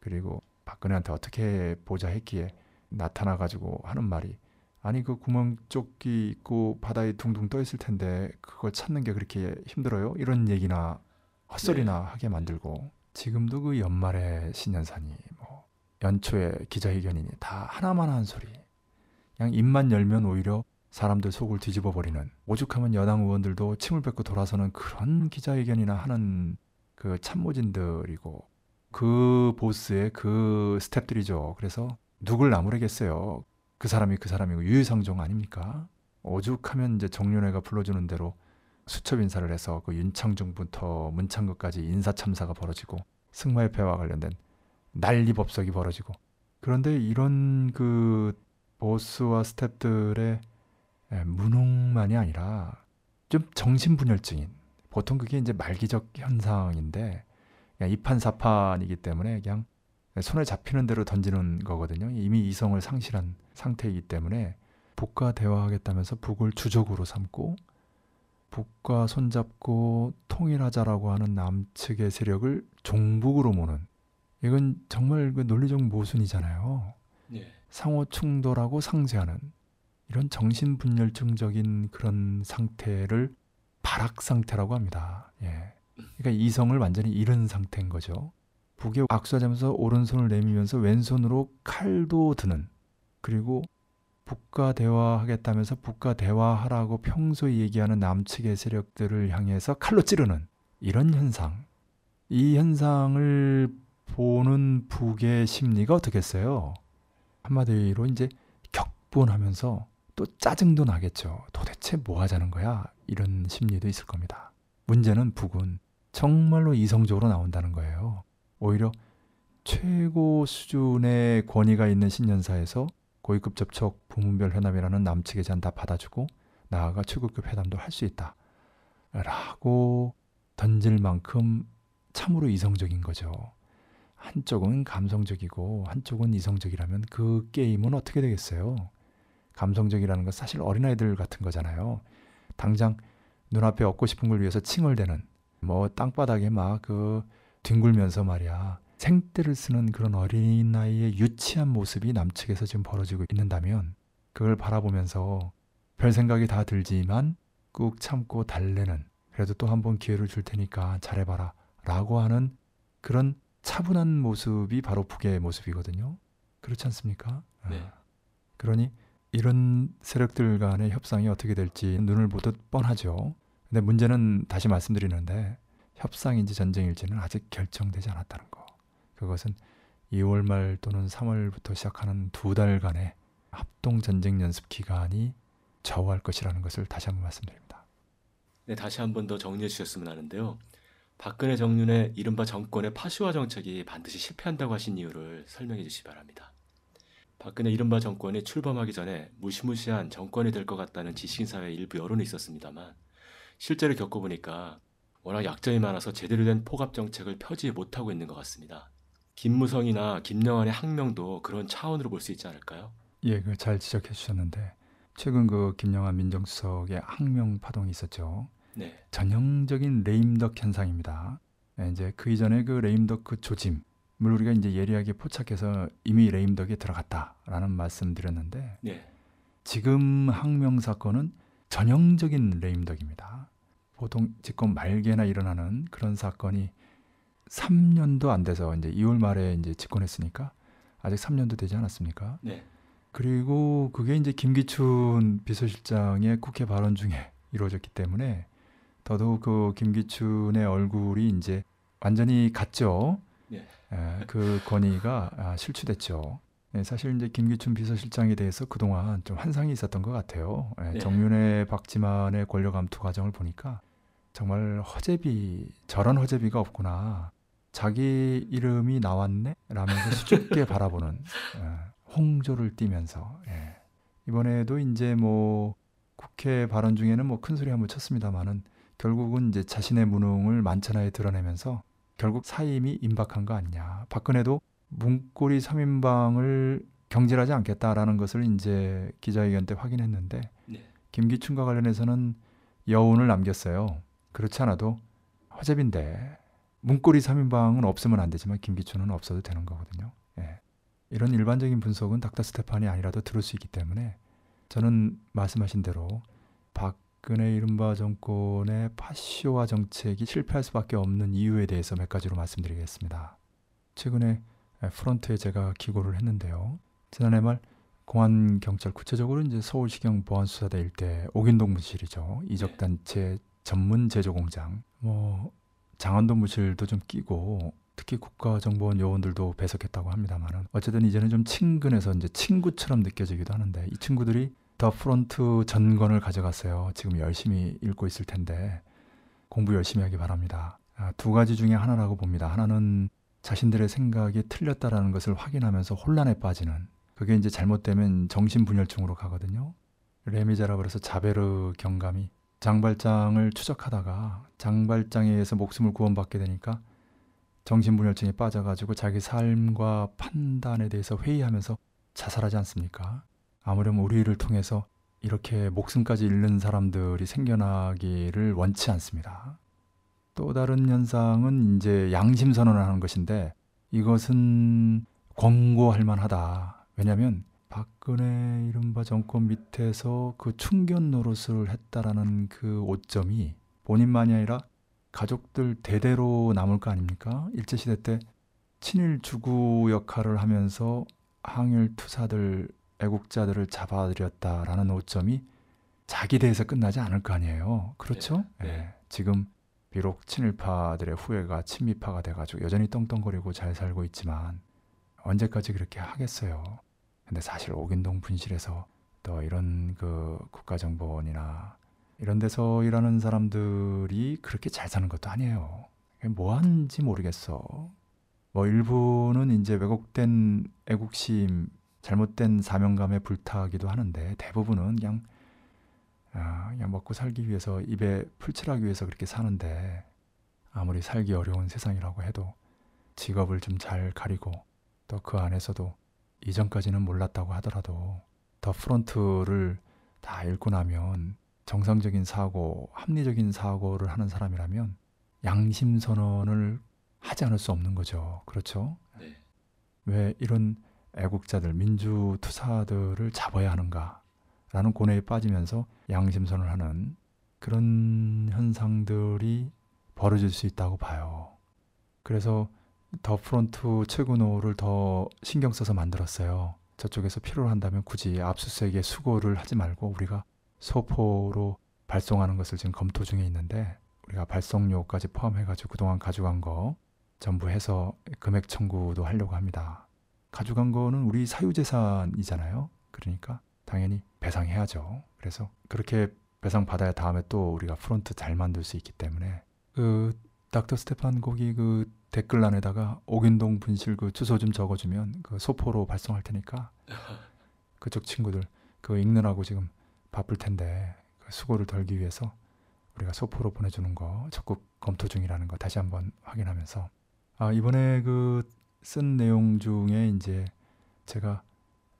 그리고 박근혜한테 어떻게 보자 했기에 나타나 가지고 하는 말이 아니 그 구멍 조끼 있고 바다에 둥둥 떠 있을 텐데 그걸 찾는 게 그렇게 힘들어요? 이런 얘기나 헛소리나 하게 만들고 지금도 그 연말에 신년사니 뭐 연초에 기자회견이니 다 하나만 한 소리. 그냥 입만 열면 오히려 사람들 속을 뒤집어 버리는 오죽하면 여당 의원들도 침을 뱉고 돌아서는 그런 기자회견이나 하는 그 참모진들이고 그 보스의 그 스탭들이죠. 그래서 누굴 나무래겠어요. 그 사람이 그 사람이고 유유상종 아닙니까? 오죽하면 이제 정윤회가 불러주는 대로 수첩 인사를 해서 그 윤창중부터 문창극까지 인사 참사가 벌어지고 승마협회와 관련된 난리 법석이 벌어지고 그런데 이런 그 보스와 스탭들의 예, 무능만이 아니라 좀 정신분열증인 보통 그게 이제 말기적 현상인데 그냥 이판사판이기 때문에 그냥 손에 잡히는 대로 던지는 거거든요. 이미 이성을 상실한 상태이기 때문에 북과 대화하겠다면서 북을 주적으로 삼고 북과 손잡고 통일하자라고 하는 남측의 세력을 종북으로 모는 이건 정말 그 논리적 모순이잖아요. 예. 상호 충돌하고 상쇄하는 이런 정신 분열증적인 그런 상태를 발악 상태라고 합니다. 예. 그러니까 이성을 완전히 잃은 상태인 거죠. 북에 악수하자면서 오른손을 내밀면서 왼손으로 칼도 드는 그리고 북과 대화하겠다면서 북과 대화하라고 평소에 얘기하는 남측의 세력들을 향해서 칼로 찌르는 이런 현상. 이 현상을 보는 북의 심리가 어떻겠어요? 한마디로 이제 격분하면서 또 짜증도 나겠죠. 도대체 뭐 하자는 거야? 이런 심리도 있을 겁니다. 문제는 북은 정말로 이성적으로 나온다는 거예요. 오히려 최고 수준의 권위가 있는 신년사에서 고위급 접촉 부문별 회담이라는 남측의 제안 다 받아주고 나아가 최고급 회담도 할 수 있다. 라고 던질 만큼 참으로 이성적인 거죠. 한쪽은 감성적이고 한쪽은 이성적이라면 그 게임은 어떻게 되겠어요? 감성적이라는 건 사실 어린아이들 같은 거잖아요. 당장 눈앞에 얻고 싶은 걸 위해서 칭얼대는 뭐 땅바닥에 막그 뒹굴면서 말이야 생떼를 쓰는 그런 어린아이의 유치한 모습이 남측에서 지금 벌어지고 있는다면 그걸 바라보면서 별 생각이 다 들지만 꾹 참고 달래는 그래도 또 한 번 기회를 줄 테니까 잘해봐라 라고 하는 그런 차분한 모습이 바로 북의 모습이거든요. 그렇지 않습니까? 네. 아, 그러니 이런 세력들 간의 협상이 어떻게 될지 눈을 보듯 뻔하죠. 근데 문제는 다시 말씀드리는데 협상인지 전쟁일지는 아직 결정되지 않았다는 거. 그것은 2월 말 또는 3월부터 시작하는 두 달간의 합동 전쟁 연습 기간이 좌우할 것이라는 것을 다시 한번 말씀드립니다. 네, 다시 한번 더 정리해 주셨으면 하는데요. 박근혜 정윤의 이른바 정권의 파시화 정책이 반드시 실패한다고 하신 이유를 설명해 주시기 바랍니다. 박근혜 이른바 정권이 출범하기 전에 무시무시한 정권이 될 것 같다는 지식인 사회 일부 여론이 있었습니다만 실제로 겪어보니까 워낙 약점이 많아서 제대로 된 포갑 정책을 펴지 못하고 있는 것 같습니다. 김무성이나 김영환의 항명도 그런 차원으로 볼 수 있지 않을까요? 예, 그잘 지적해 주셨는데 최근 그 김영환 민정수석의 항명 파동이 있었죠. 네, 전형적인 레임덕 현상입니다. 예, 이제 그 이전에 그 레임덕 그 조짐을 우리가 이제 예리하게 포착해서 이미 레임덕에 들어갔다라는 말씀드렸는데 네, 지금 항명 사건은 전형적인 레임덕입니다. 보통 집권 말개나 일어나는 그런 사건이 3년도 안 돼서 이제 2월 말에 이제 집권했으니까 아직 3년도 되지 않았습니까? 네, 그리고 그게 이제 김기춘 비서실장의 국회 발언 중에 이루어졌기 때문에 더더욱 그 김기춘의 얼굴이 이제 완전히 갔죠. 예. 에, 그 권위가 아, 실추됐죠. 예, 사실 이제 김기춘 비서실장에 대해서 그동안 좀 환상이 있었던 것 같아요. 예, 네. 정윤회 박지만의 권력 암투 과정을 보니까 정말 허재비 저런 허재비가 없구나. 자기 이름이 나왔네 라면서 수줍게 바라보는 예, 홍조를 띠면서 예. 이번에도 이제 뭐 국회 발언 중에는 뭐 큰 소리 한번 쳤습니다만은 결국은 이제 자신의 무능을 만천하에 드러내면서 결국 사임이 임박한 거 아니냐. 박근혜도 문고리 3인방을 경질하지 않겠다라는 것을 이제 기자회견 때 확인했는데 네, 김기춘과 관련해서는 여운을 남겼어요. 그렇지 않아도 허재빈데 문고리 3인방은 없으면 안 되지만 김기춘은 없어도 되는 거거든요. 예. 이런 일반적인 분석은 닥터 스테판이 아니라도 들을 수 있기 때문에 저는 말씀하신 대로 박근혜 이른바 정권의 파쇼와 정책이 실패할 수밖에 없는 이유에 대해서 몇 가지로 말씀드리겠습니다. 최근에 프런트에 제가 기고를 했는데요. 지난해 말 공안 경찰 구체적으로 이제 서울시경 보안수사대 일대 옥인동 무실이죠. 이적단체 전문 제조 공장. 뭐 장안동 무실도 좀 끼고 특히 국가정보원 요원들도 배석했다고 합니다만은 어쨌든 이제는 좀 친근해서 이제 친구처럼 느껴지기도 하는데 이 친구들이 더 프론트 전권을 가져갔어요. 지금 열심히 읽고 있을 텐데 공부 열심히 하기 바랍니다. 아, 두 가지 중에 하나라고 봅니다. 하나는 자신들의 생각이 틀렸다라는 것을 확인하면서 혼란에 빠지는 그게 이제 잘못되면 정신분열증으로 가거든요. 레미제라블에서 자베르 경감이 장발장을 추적하다가 장발장에 의해서 목숨을 구원받게 되니까 정신분열증에 빠져가지고 자기 삶과 판단에 대해서 회의하면서 자살하지 않습니까? 아무렴 우리를 통해서 이렇게 목숨까지 잃는 사람들이 생겨나기를 원치 않습니다. 또 다른 현상은 이제 양심 선언을 하는 것인데 이것은 권고할 만하다. 왜냐하면 박근혜 이른바 정권 밑에서 그 충견 노릇을 했다라는 그 오점이 본인만이 아니라 가족들 대대로 남을 거 아닙니까? 일제시대 때 친일 주구 역할을 하면서 항일 투사들, 애국자들을 잡아들였다라는 오점이 자기 대에서 끝나지 않을 거 아니에요. 그렇죠? 네, 네. 예, 지금 비록 친일파들의 후예가 친미파가 돼가지고 여전히 떵떵거리고 잘 살고 있지만 언제까지 그렇게 하겠어요. 근데 사실 오긴동 분실에서 또 이런 그 국가정보원이나 이런 데서 일하는 사람들이 그렇게 잘 사는 것도 아니에요. 뭐 하는지 모르겠어. 뭐 일부는 이제 왜곡된 애국심, 잘못된 사명감에 불타기도 하는데 대부분은 그냥 아, 그냥 먹고 살기 위해서 입에 풀칠하기 위해서 그렇게 사는데 아무리 살기 어려운 세상이라고 해도 직업을 좀 잘 가리고 또 그 안에서도 이전까지는 몰랐다고 하더라도 더 프론트를 다 읽고 나면 정상적인 사고, 합리적인 사고를 하는 사람이라면 양심 선언을 하지 않을 수 없는 거죠. 그렇죠? 네. 왜 이런 애국자들, 민주 투사들을 잡아야 하는가? 라는 고뇌에 빠지면서 양심선언을 하는 그런 현상들이 벌어질 수 있다고 봐요. 그래서 더 프론트 최근호를 더 신경 써서 만들었어요. 저쪽에서 필요로 한다면 굳이 압수수색에 수고를 하지 말고 우리가 소포로 발송하는 것을 지금 검토 중에 있는데 우리가 발송료까지 포함해가지고 그동안 가져간 거 전부 해서 금액 청구도 하려고 합니다. 가져간 거는 우리 사유재산이잖아요. 그러니까 당연히 배상해야죠. 그래서 그렇게 배상 받아야 다음에 또 우리가 프론트 잘 만들 수 있기 때문에 그 닥터 스테판 거기 그 댓글란에다가 옥인동 분실 그 주소 좀 적어주면 그 소포로 발송할 테니까 그쪽 친구들 그거 읽느라고 지금 바쁠 텐데 그 수고를 덜기 위해서 우리가 소포로 보내주는 거 적극 검토 중이라는 거 다시 한번 확인하면서. 아 이번에 그 쓴 내용 중에 이제 제가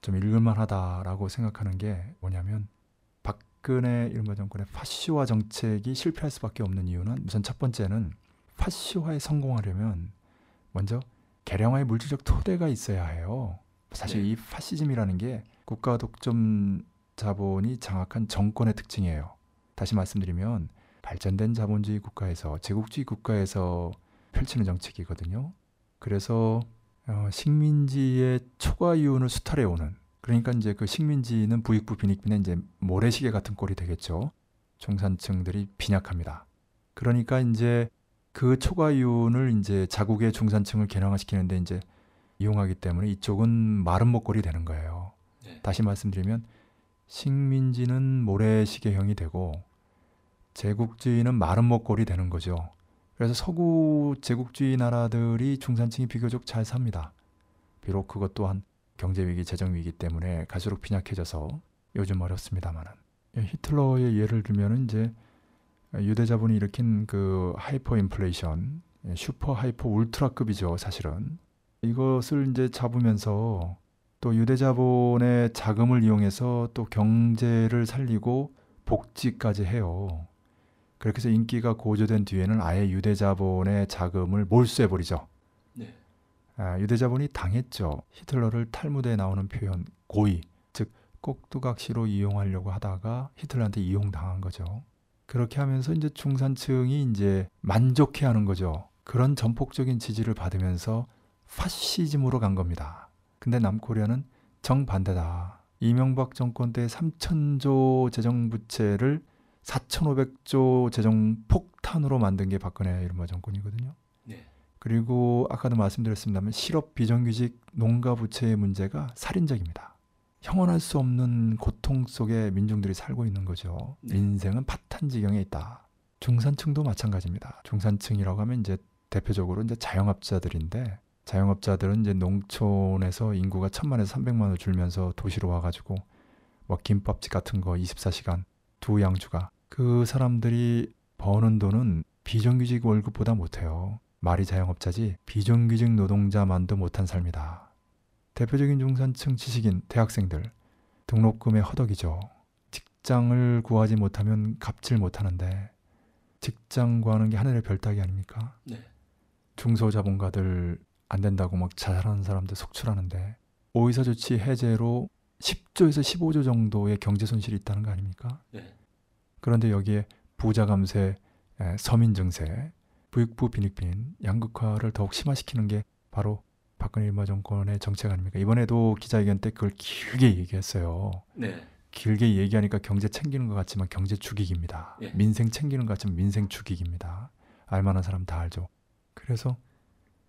좀 읽을만하다라고 생각하는 게 뭐냐면 박근혜 이른바 정권의 파시화 정책이 실패할 수밖에 없는 이유는 우선 첫 번째는 파시화에 성공하려면 먼저 개량화의 물질적 토대가 있어야 해요. 사실 네. 이 파시즘이라는 게 국가 독점 자본이 장악한 정권의 특징이에요. 다시 말씀드리면 발전된 자본주의 국가에서 제국주의 국가에서 펼치는 정책이거든요. 그래서 어, 식민지의 초과 이윤을 수탈해 오는 그러니까 이제 그 식민지는 부익부 빈익빈의 이제 모래시계 같은 꼴이 되겠죠. 중산층들이 빈약합니다. 그러니까 이제 그 초과 이윤을 이제 자국의 중산층을 개량화시키는데 이제 이용하기 때문에 이쪽은 마름모꼴이 되는 거예요. 네. 다시 말씀드리면 식민지는 모래시계형이 되고 제국주의는 마름모꼴이 되는 거죠. 그래서 서구 제국주의 나라들이 중산층이 비교적 잘 삽니다. 비록 그것 또한 경제 위기, 재정 위기 때문에 갈수록 빈약해져서 요즘 어렵습니다만은 예, 히틀러의 예를 들면 이제 유대자본이 일으킨 그 hyper inflation, 예, super hyper ultra급이죠, 사실은. 이것을 이제 잡으면서 또 유대자본의 자금을 이용해서 또 경제를 살리고 복지까지 해요. 그렇게 해서 인기가 고조된 뒤에는 아예 유대자본의 자금을 몰수해버리죠. 네. 아, 유대자본이 당했죠. 히틀러를 탈무드에 나오는 표현 고의, 즉 꼭두각시로 이용하려고 하다가 히틀러한테 이용당한 거죠. 그렇게 하면서 이제 중산층이 이제 만족해 하는 거죠. 그런 전폭적인 지지를 받으면서 파시즘으로 간 겁니다. 근데 남코리아는 정반대다. 이명박 정권 때 3천조 재정 부채를 4,500조 재정 폭탄으로 만든 게 박근혜 이른바 정권이거든요. 네. 그리고 아까도 말씀드렸습니다만 실업 비정규직 농가 부채의 문제가 살인적입니다. 형언할 수 없는 고통 속에 민중들이 살고 있는 거죠. 네. 민생은 파탄지경에 있다. 중산층도 마찬가지입니다. 중산층이라고 하면 이제 대표적으로 이제 자영업자들인데 자영업자들은 이제 농촌에서 인구가 천만에서 삼백만으로 줄면서 도시로 와가지고 뭐 김밥집 같은 거 24시간 두 양주가 그 사람들이 버는 돈은 비정규직 월급보다 못해요. 말이 자영업자지 비정규직 노동자만도 못한 삶이다. 대표적인 중산층 지식인 대학생들 등록금의 허덕이죠. 직장을 구하지 못하면 갚질 못하는데 직장 구하는 게 하늘의 별 따기 아닙니까? 네. 중소자본가들 안 된다고 막 자살하는 사람들 속출하는데 오이사 조치 해제로 10조에서 15조 정도의 경제 손실이 있다는 거 아닙니까? 네. 그런데 여기에 부자 감세, 에, 서민 증세, 부익부 빈익빈, 양극화를 더욱 심화시키는 게 바로 박근혜 일마 정권의 정책 아닙니까? 이번에도 기자회견 때 그걸 길게 얘기했어요. 네. 길게 얘기하니까 경제 챙기는 것 같지만 경제 죽이기입니다. 예. 민생 챙기는 것 같지만 민생 죽이기입니다. 알만한 사람 다 알죠. 그래서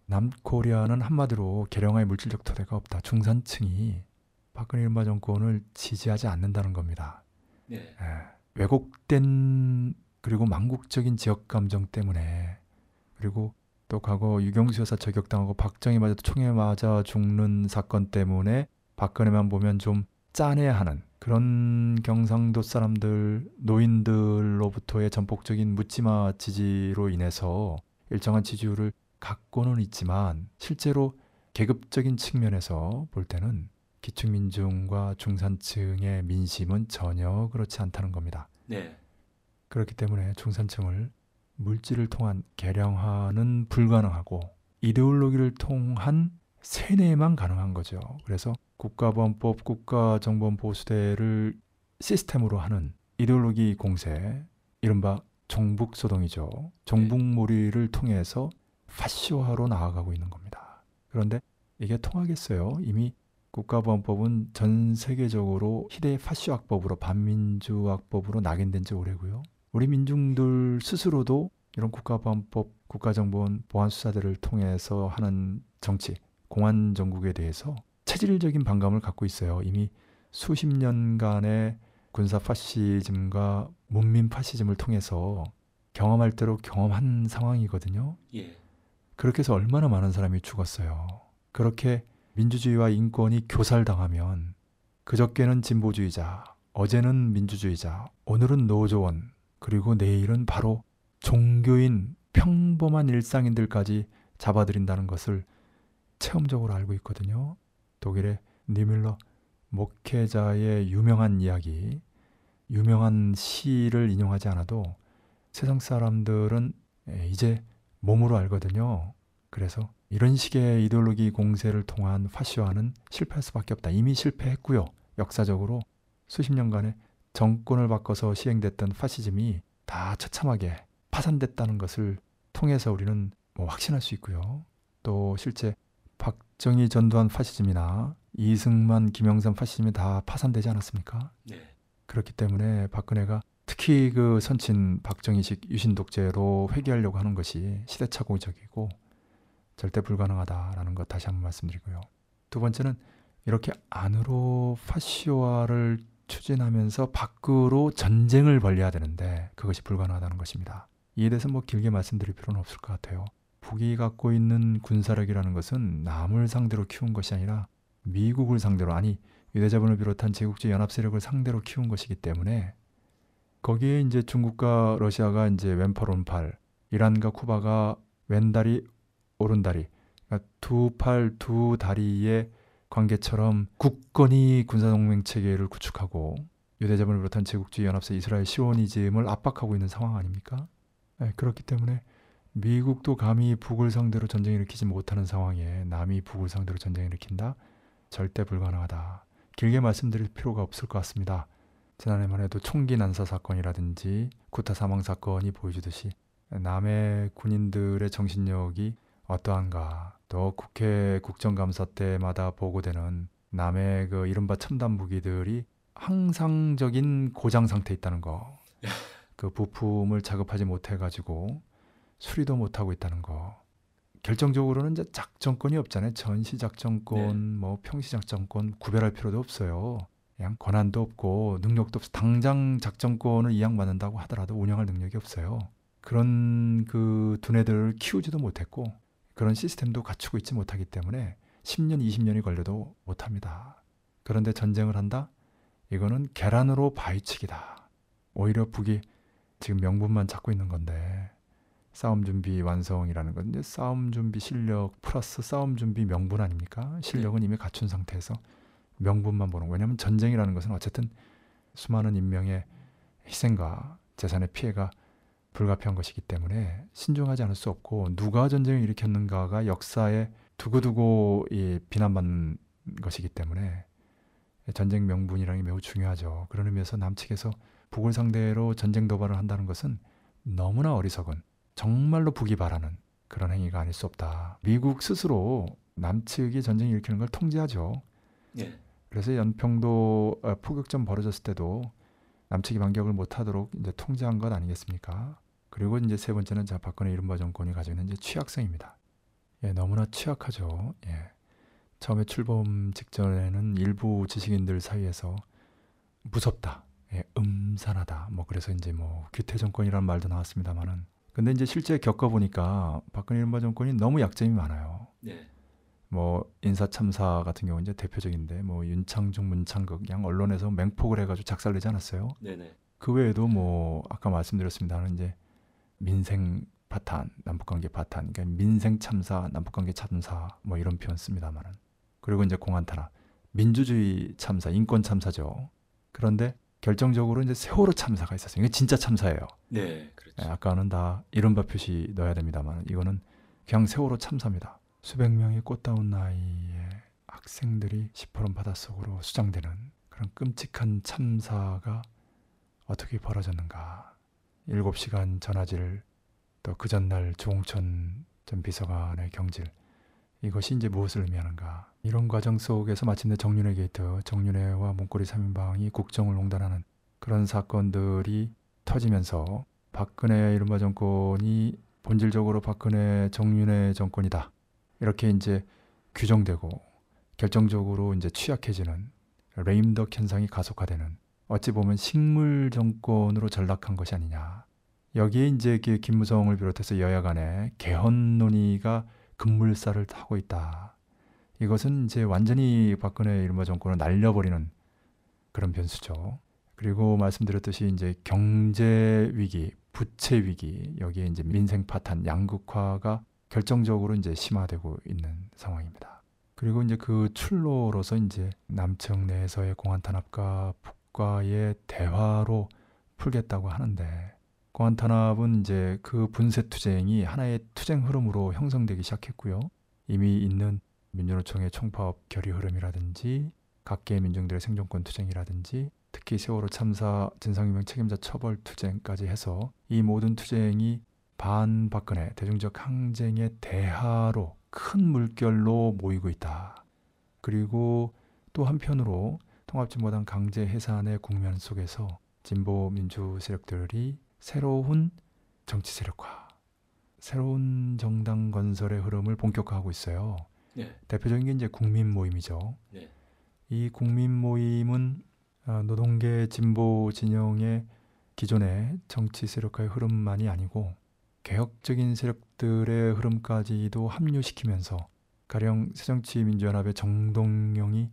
남코리아는 한마디로 개량의 물질적 토대가 없다. 중산층이 박근혜 일마 정권을 지지하지 않는다는 겁니다. 네. 예, 왜곡된 그리고 망국적인 지역 감정 때문에 그리고 또 과거 유경수 여사 저격당하고 박정희 맞아도 총에 맞아 죽는 사건 때문에 박근혜만 보면 좀 짠해야 하는 그런 경상도 사람들 노인들로부터의 전폭적인 묻지마 지지로 인해서 일정한 지지율을 갖고는 있지만 실제로 계급적인 측면에서 볼 때는 기축민중과 중산층의 민심은 전혀 그렇지 않다는 겁니다. 네. 그렇기 때문에 중산층을 물질을 통한 개량화는 불가능하고 이데올로기를 통한 세뇌만 가능한 거죠. 그래서 국가보안법, 국가정보보수대를 시스템으로 하는 이데올로기 공세, 이른바 정북소동이죠. 정북몰이를 통해서 파시화로 나아가고 있는 겁니다. 그런데 이게 통하겠어요? 이미 국가보안법은 전 세계적으로 희대의 파시화법으로 반민주화법으로 낙인된 지 오래고요. 우리 민중들 스스로도 이런 국가보안법, 국가정보원 보안수사들을 통해서 하는 정치, 공안 정국에 대해서 체질적인 반감을 갖고 있어요. 이미 수십 년간의 군사 파시즘과 문민 파시즘을 통해서 경험할 대로 경험한 상황이거든요. 예. 그렇게 해서 얼마나 많은 사람이 죽었어요. 그렇게 민주주의와 인권이 교살당하면 그저께는 진보주의자, 어제는 민주주의자, 오늘은 노조원, 그리고 내일은 바로 종교인 평범한 일상인들까지 잡아들인다는 것을 체험적으로 알고 있거든요. 독일의 니밀러 목회자의 유명한 이야기, 유명한 시를 인용하지 않아도 세상 사람들은 이제 몸으로 알거든요. 그래서 이런 식의 이데올로기 공세를 통한 파시화는 실패할 수밖에 없다. 이미 실패했고요. 역사적으로 수십 년간의 정권을 바꿔서 시행됐던 파시즘이 다 처참하게 파산됐다는 것을 통해서 우리는 뭐 확신할 수 있고요. 또 실제 박정희 전두환 파시즘이나 이승만 김영삼 파시즘이 다 파산되지 않았습니까? 네. 그렇기 때문에 박근혜가 특히 그 선친 박정희식 유신 독재로 회귀하려고 하는 것이 시대착오적이고 절대 불가능하다라는 것 다시 한번 말씀드리고요. 두 번째는 이렇게 안으로 파시화를 추진하면서 밖으로 전쟁을 벌려야 되는데 그것이 불가능하다는 것입니다. 이에 대해서 뭐 길게 말씀드릴 필요는 없을 것 같아요. 북이 갖고 있는 군사력이라는 것은 남을 상대로 키운 것이 아니라 미국을 상대로 아니 유대자본을 비롯한 제국주의 연합 세력을 상대로 키운 것이기 때문에 거기에 이제 중국과 러시아가 이제 왼팔 오른팔, 이란과 쿠바가 왼다리 오른다리, 그러니까 두 팔 두 다리의 관계처럼 굳건히 군사동맹 체계를 구축하고 유대자본을 비롯한 제국주의 연합세 이스라엘 시오니즘을 압박하고 있는 상황 아닙니까? 네, 그렇기 때문에 미국도 감히 북을 상대로 전쟁 일으키지 못하는 상황에 남이 북을 상대로 전쟁 일으킨다? 절대 불가능하다. 길게 말씀드릴 필요가 없을 것 같습니다. 지난해만 해도 총기 난사 사건이라든지 구타 사망 사건이 보여주듯이 남의 군인들의 정신력이 어떠한가 또 국회 국정감사 때마다 보고되는 남의 그 이른바 첨단 무기들이 항상적인 고장 상태에 있다는 거. 그 부품을 작업하지 못해 가지고 수리도 못 하고 있다는 거. 결정적으로는 이제 작전권이 없잖아요. 전시 작전권, 네. 뭐 평시 작전권 구별할 필요도 없어요. 그냥 권한도 없고 능력도 없어. 당장 작전권을 이양받는다고 하더라도 운영할 능력이 없어요. 그런 그 두뇌들을 키우지도 못했고 그런 시스템도 갖추고 있지 못하기 때문에 10년, 20년이 걸려도 못합니다. 그런데 전쟁을 한다? 이거는 계란으로 바위치기다. 오히려 북이 지금 명분만 잡고 있는 건데 싸움 준비 완성이라는 건 이제 싸움 준비 실력 플러스 싸움 준비 명분 아닙니까? 실력은 이미 갖춘 상태에서 명분만 보는 거예요. 왜냐하면 전쟁이라는 것은 어쨌든 수많은 인명의 희생과 재산의 피해가 불가피한 것이기 때문에 신중하지 않을 수 없고 누가 전쟁을 일으켰는가가 역사에 두고두고 이 비난받는 것이기 때문에 전쟁 명분이라는 게 매우 중요하죠. 그런 의미에서 남측에서 북을 상대로 전쟁 도발을 한다는 것은 너무나 어리석은 정말로 북이 바라는 그런 행위가 아닐 수 없다. 미국 스스로 남측이 전쟁 일으키는 걸 통제하죠. 예. 그래서 연평도 어, 포격전 벌어졌을 때도 남측이 반격을 못하도록 이제 통제한 것 아니겠습니까? 그리고 이제 세 번째는 자 박근혜 이른바 정권이 가지고 있는 이제 취약성입니다. 예, 너무나 취약하죠. 예. 처음에 출범 직전에는 일부 지식인들 사이에서 무섭다, 예, 음산하다, 뭐 그래서 이제 뭐 규태 정권이라는 말도 나왔습니다만은 근데 이제 실제 겪어보니까 박근혜 이른바 정권이 너무 약점이 많아요. 네. 뭐 인사 참사 같은 경우 이제 대표적인데 뭐 윤창중 문창극 그냥 언론에서 맹폭을 해가지고 작살내지 않았어요. 네네. 그 외에도 뭐 아까 말씀드렸습니다는 이제 민생 파탄, 남북관계 파탄, 그러니까 민생 참사, 남북관계 참사 뭐 이런 표현 씁니다만은 그리고 이제 공안 탄압, 민주주의 참사, 인권 참사죠. 그런데 결정적으로 이제 세월호 참사가 있었어요. 이게 진짜 참사예요. 네. 그렇죠. 예, 아까는 다 이른바 표시 넣어야 됩니다만 이거는 그냥 세월호 참사입니다. 수백 명의 꽃다운 나이에 학생들이 시퍼런 바닷속으로 수장되는 그런 끔찍한 참사가 어떻게 벌어졌는가. 7시간 전화질 또 그 전날 조응천 전 비서관의 경질 이것이 이제 무엇을 의미하는가. 이런 과정 속에서 마침내 정윤회 게이트, 정윤회와 문고리 3인방이 국정을 농단하는 그런 사건들이 터지면서 박근혜 이른바 정권이 본질적으로 박근혜 정윤회 정권이다. 이렇게 이제 규정되고 결정적으로 이제 취약해지는 레임덕 현상이 가속화되는 어찌 보면 식물 정권으로 전락한 것이 아니냐. 여기에 이제 그 김무성을 비롯해서 여야 간에 개헌 논의가 급물살을 타고 있다. 이것은 이제 완전히 박근혜 이른바 정권을 날려버리는 그런 변수죠. 그리고 말씀드렸듯이 이제 경제 위기, 부채 위기, 여기에 이제 민생 파탄, 양극화가 결정적으로 이제 심화되고 있는 상황입니다. 그리고 이제 그 출로로서 이제 남측 내에서의 공안 탄압과 북과의 대화로 풀겠다고 하는데 공안 탄압은 이제 그 분쇄 투쟁이 하나의 투쟁 흐름으로 형성되기 시작했고요. 이미 있는 민주노총의 총파업 결의 흐름이라든지 각계의 민중들의 생존권 투쟁이라든지 특히 세월호 참사 진상규명 책임자 처벌 투쟁까지 해서 이 모든 투쟁이 반박근혜 대중적 항쟁의 대하로 큰 물결로 모이고 있다. 그리고 또 한편으로 통합진보당 강제 해산의 국면 속에서 진보 민주 세력들이 새로운 정치 세력화, 새로운 정당 건설의 흐름을 본격화하고 있어요. 네. 대표적인 게 이제 국민 모임이죠. 네. 이 국민 모임은 아, 노동계 진보 진영의 기존의 정치 세력화의 흐름만이 아니고 개혁적인 세력들의 흐름까지도 합류시키면서 가령 새정치민주연합의 정동영이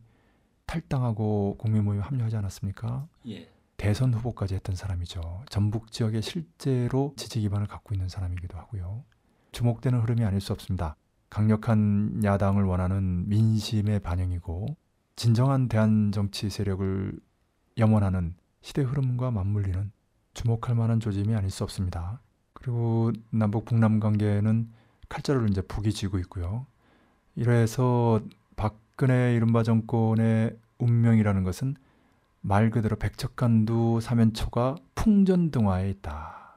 탈당하고 국민 모임에 합류하지 않았습니까? 예. 대선 후보까지 했던 사람이죠. 전북 지역에 실제로 지지 기반을 갖고 있는 사람이기도 하고요. 주목되는 흐름이 아닐 수 없습니다. 강력한 야당을 원하는 민심의 반영이고 진정한 대한 정치 세력을 염원하는 시대 흐름과 맞물리는 주목할 만한 조짐이 아닐 수 없습니다. 그리고 남북 북남 관계는 칼자루를 이제 북이 쥐고 있고요. 이래서 박근혜 이른바 정권의 운명이라는 것은 말 그대로 백척간두 사면초가 풍전등화에 있다.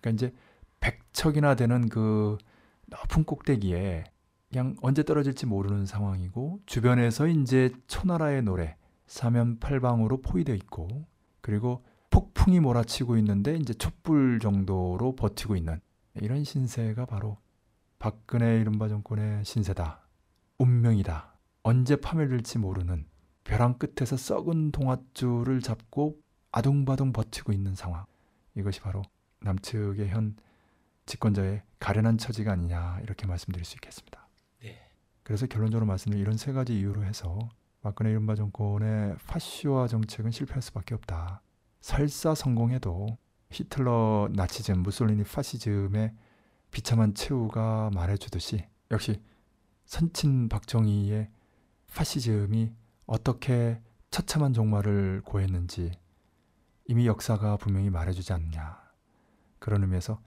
그러니까 이제 백척이나 되는 그 높은 꼭대기에 그냥 언제 떨어질지 모르는 상황이고 주변에서 이제 초나라의 노래 사면팔방으로 포위되어 있고 그리고 폭풍이 몰아치고 있는데 이제 촛불 정도로 버티고 있는 이런 신세가 바로 박근혜 이른바 정권의 신세다. 운명이다. 언제 파멸될지 모르는 벼랑 끝에서 썩은 동아줄을 잡고 아둥바둥 버티고 있는 상황. 이것이 바로 남측의 현 집권자의 가련한 처지가 아니냐 이렇게 말씀드릴 수 있겠습니다. 네. 그래서 결론적으로 말씀드린 이런 세 가지 이유로 해서 박근혜 이른바 정권의 파시화 정책은 실패할 수밖에 없다. 설사 성공해도 히틀러 나치즘, 무솔리니 파시즘의 비참한 최후가 말해주듯이 역시 선친 박정희의 파시즘이 어떻게 처참한 종말을 고했는지 이미 역사가 분명히 말해주지 않느냐. 그런 의미에서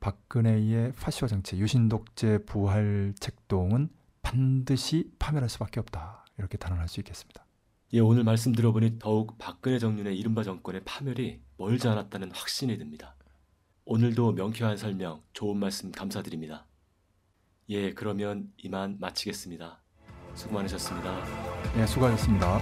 박근혜의 파시화 정책, 유신 독재 부활 책동은 반드시 파멸할 수밖에 없다. 이렇게 단언할 수 있겠습니다. 예, 오늘 말씀 들어보니 더욱 박근혜 정윤의 이른바 정권의 파멸이 멀지 않았다는 확신이 듭니다. 오늘도 명쾌한 설명, 좋은 말씀 감사드립니다. 예, 그러면 이만 마치겠습니다. 수고 많으셨습니다. 예, 수고하셨습니다.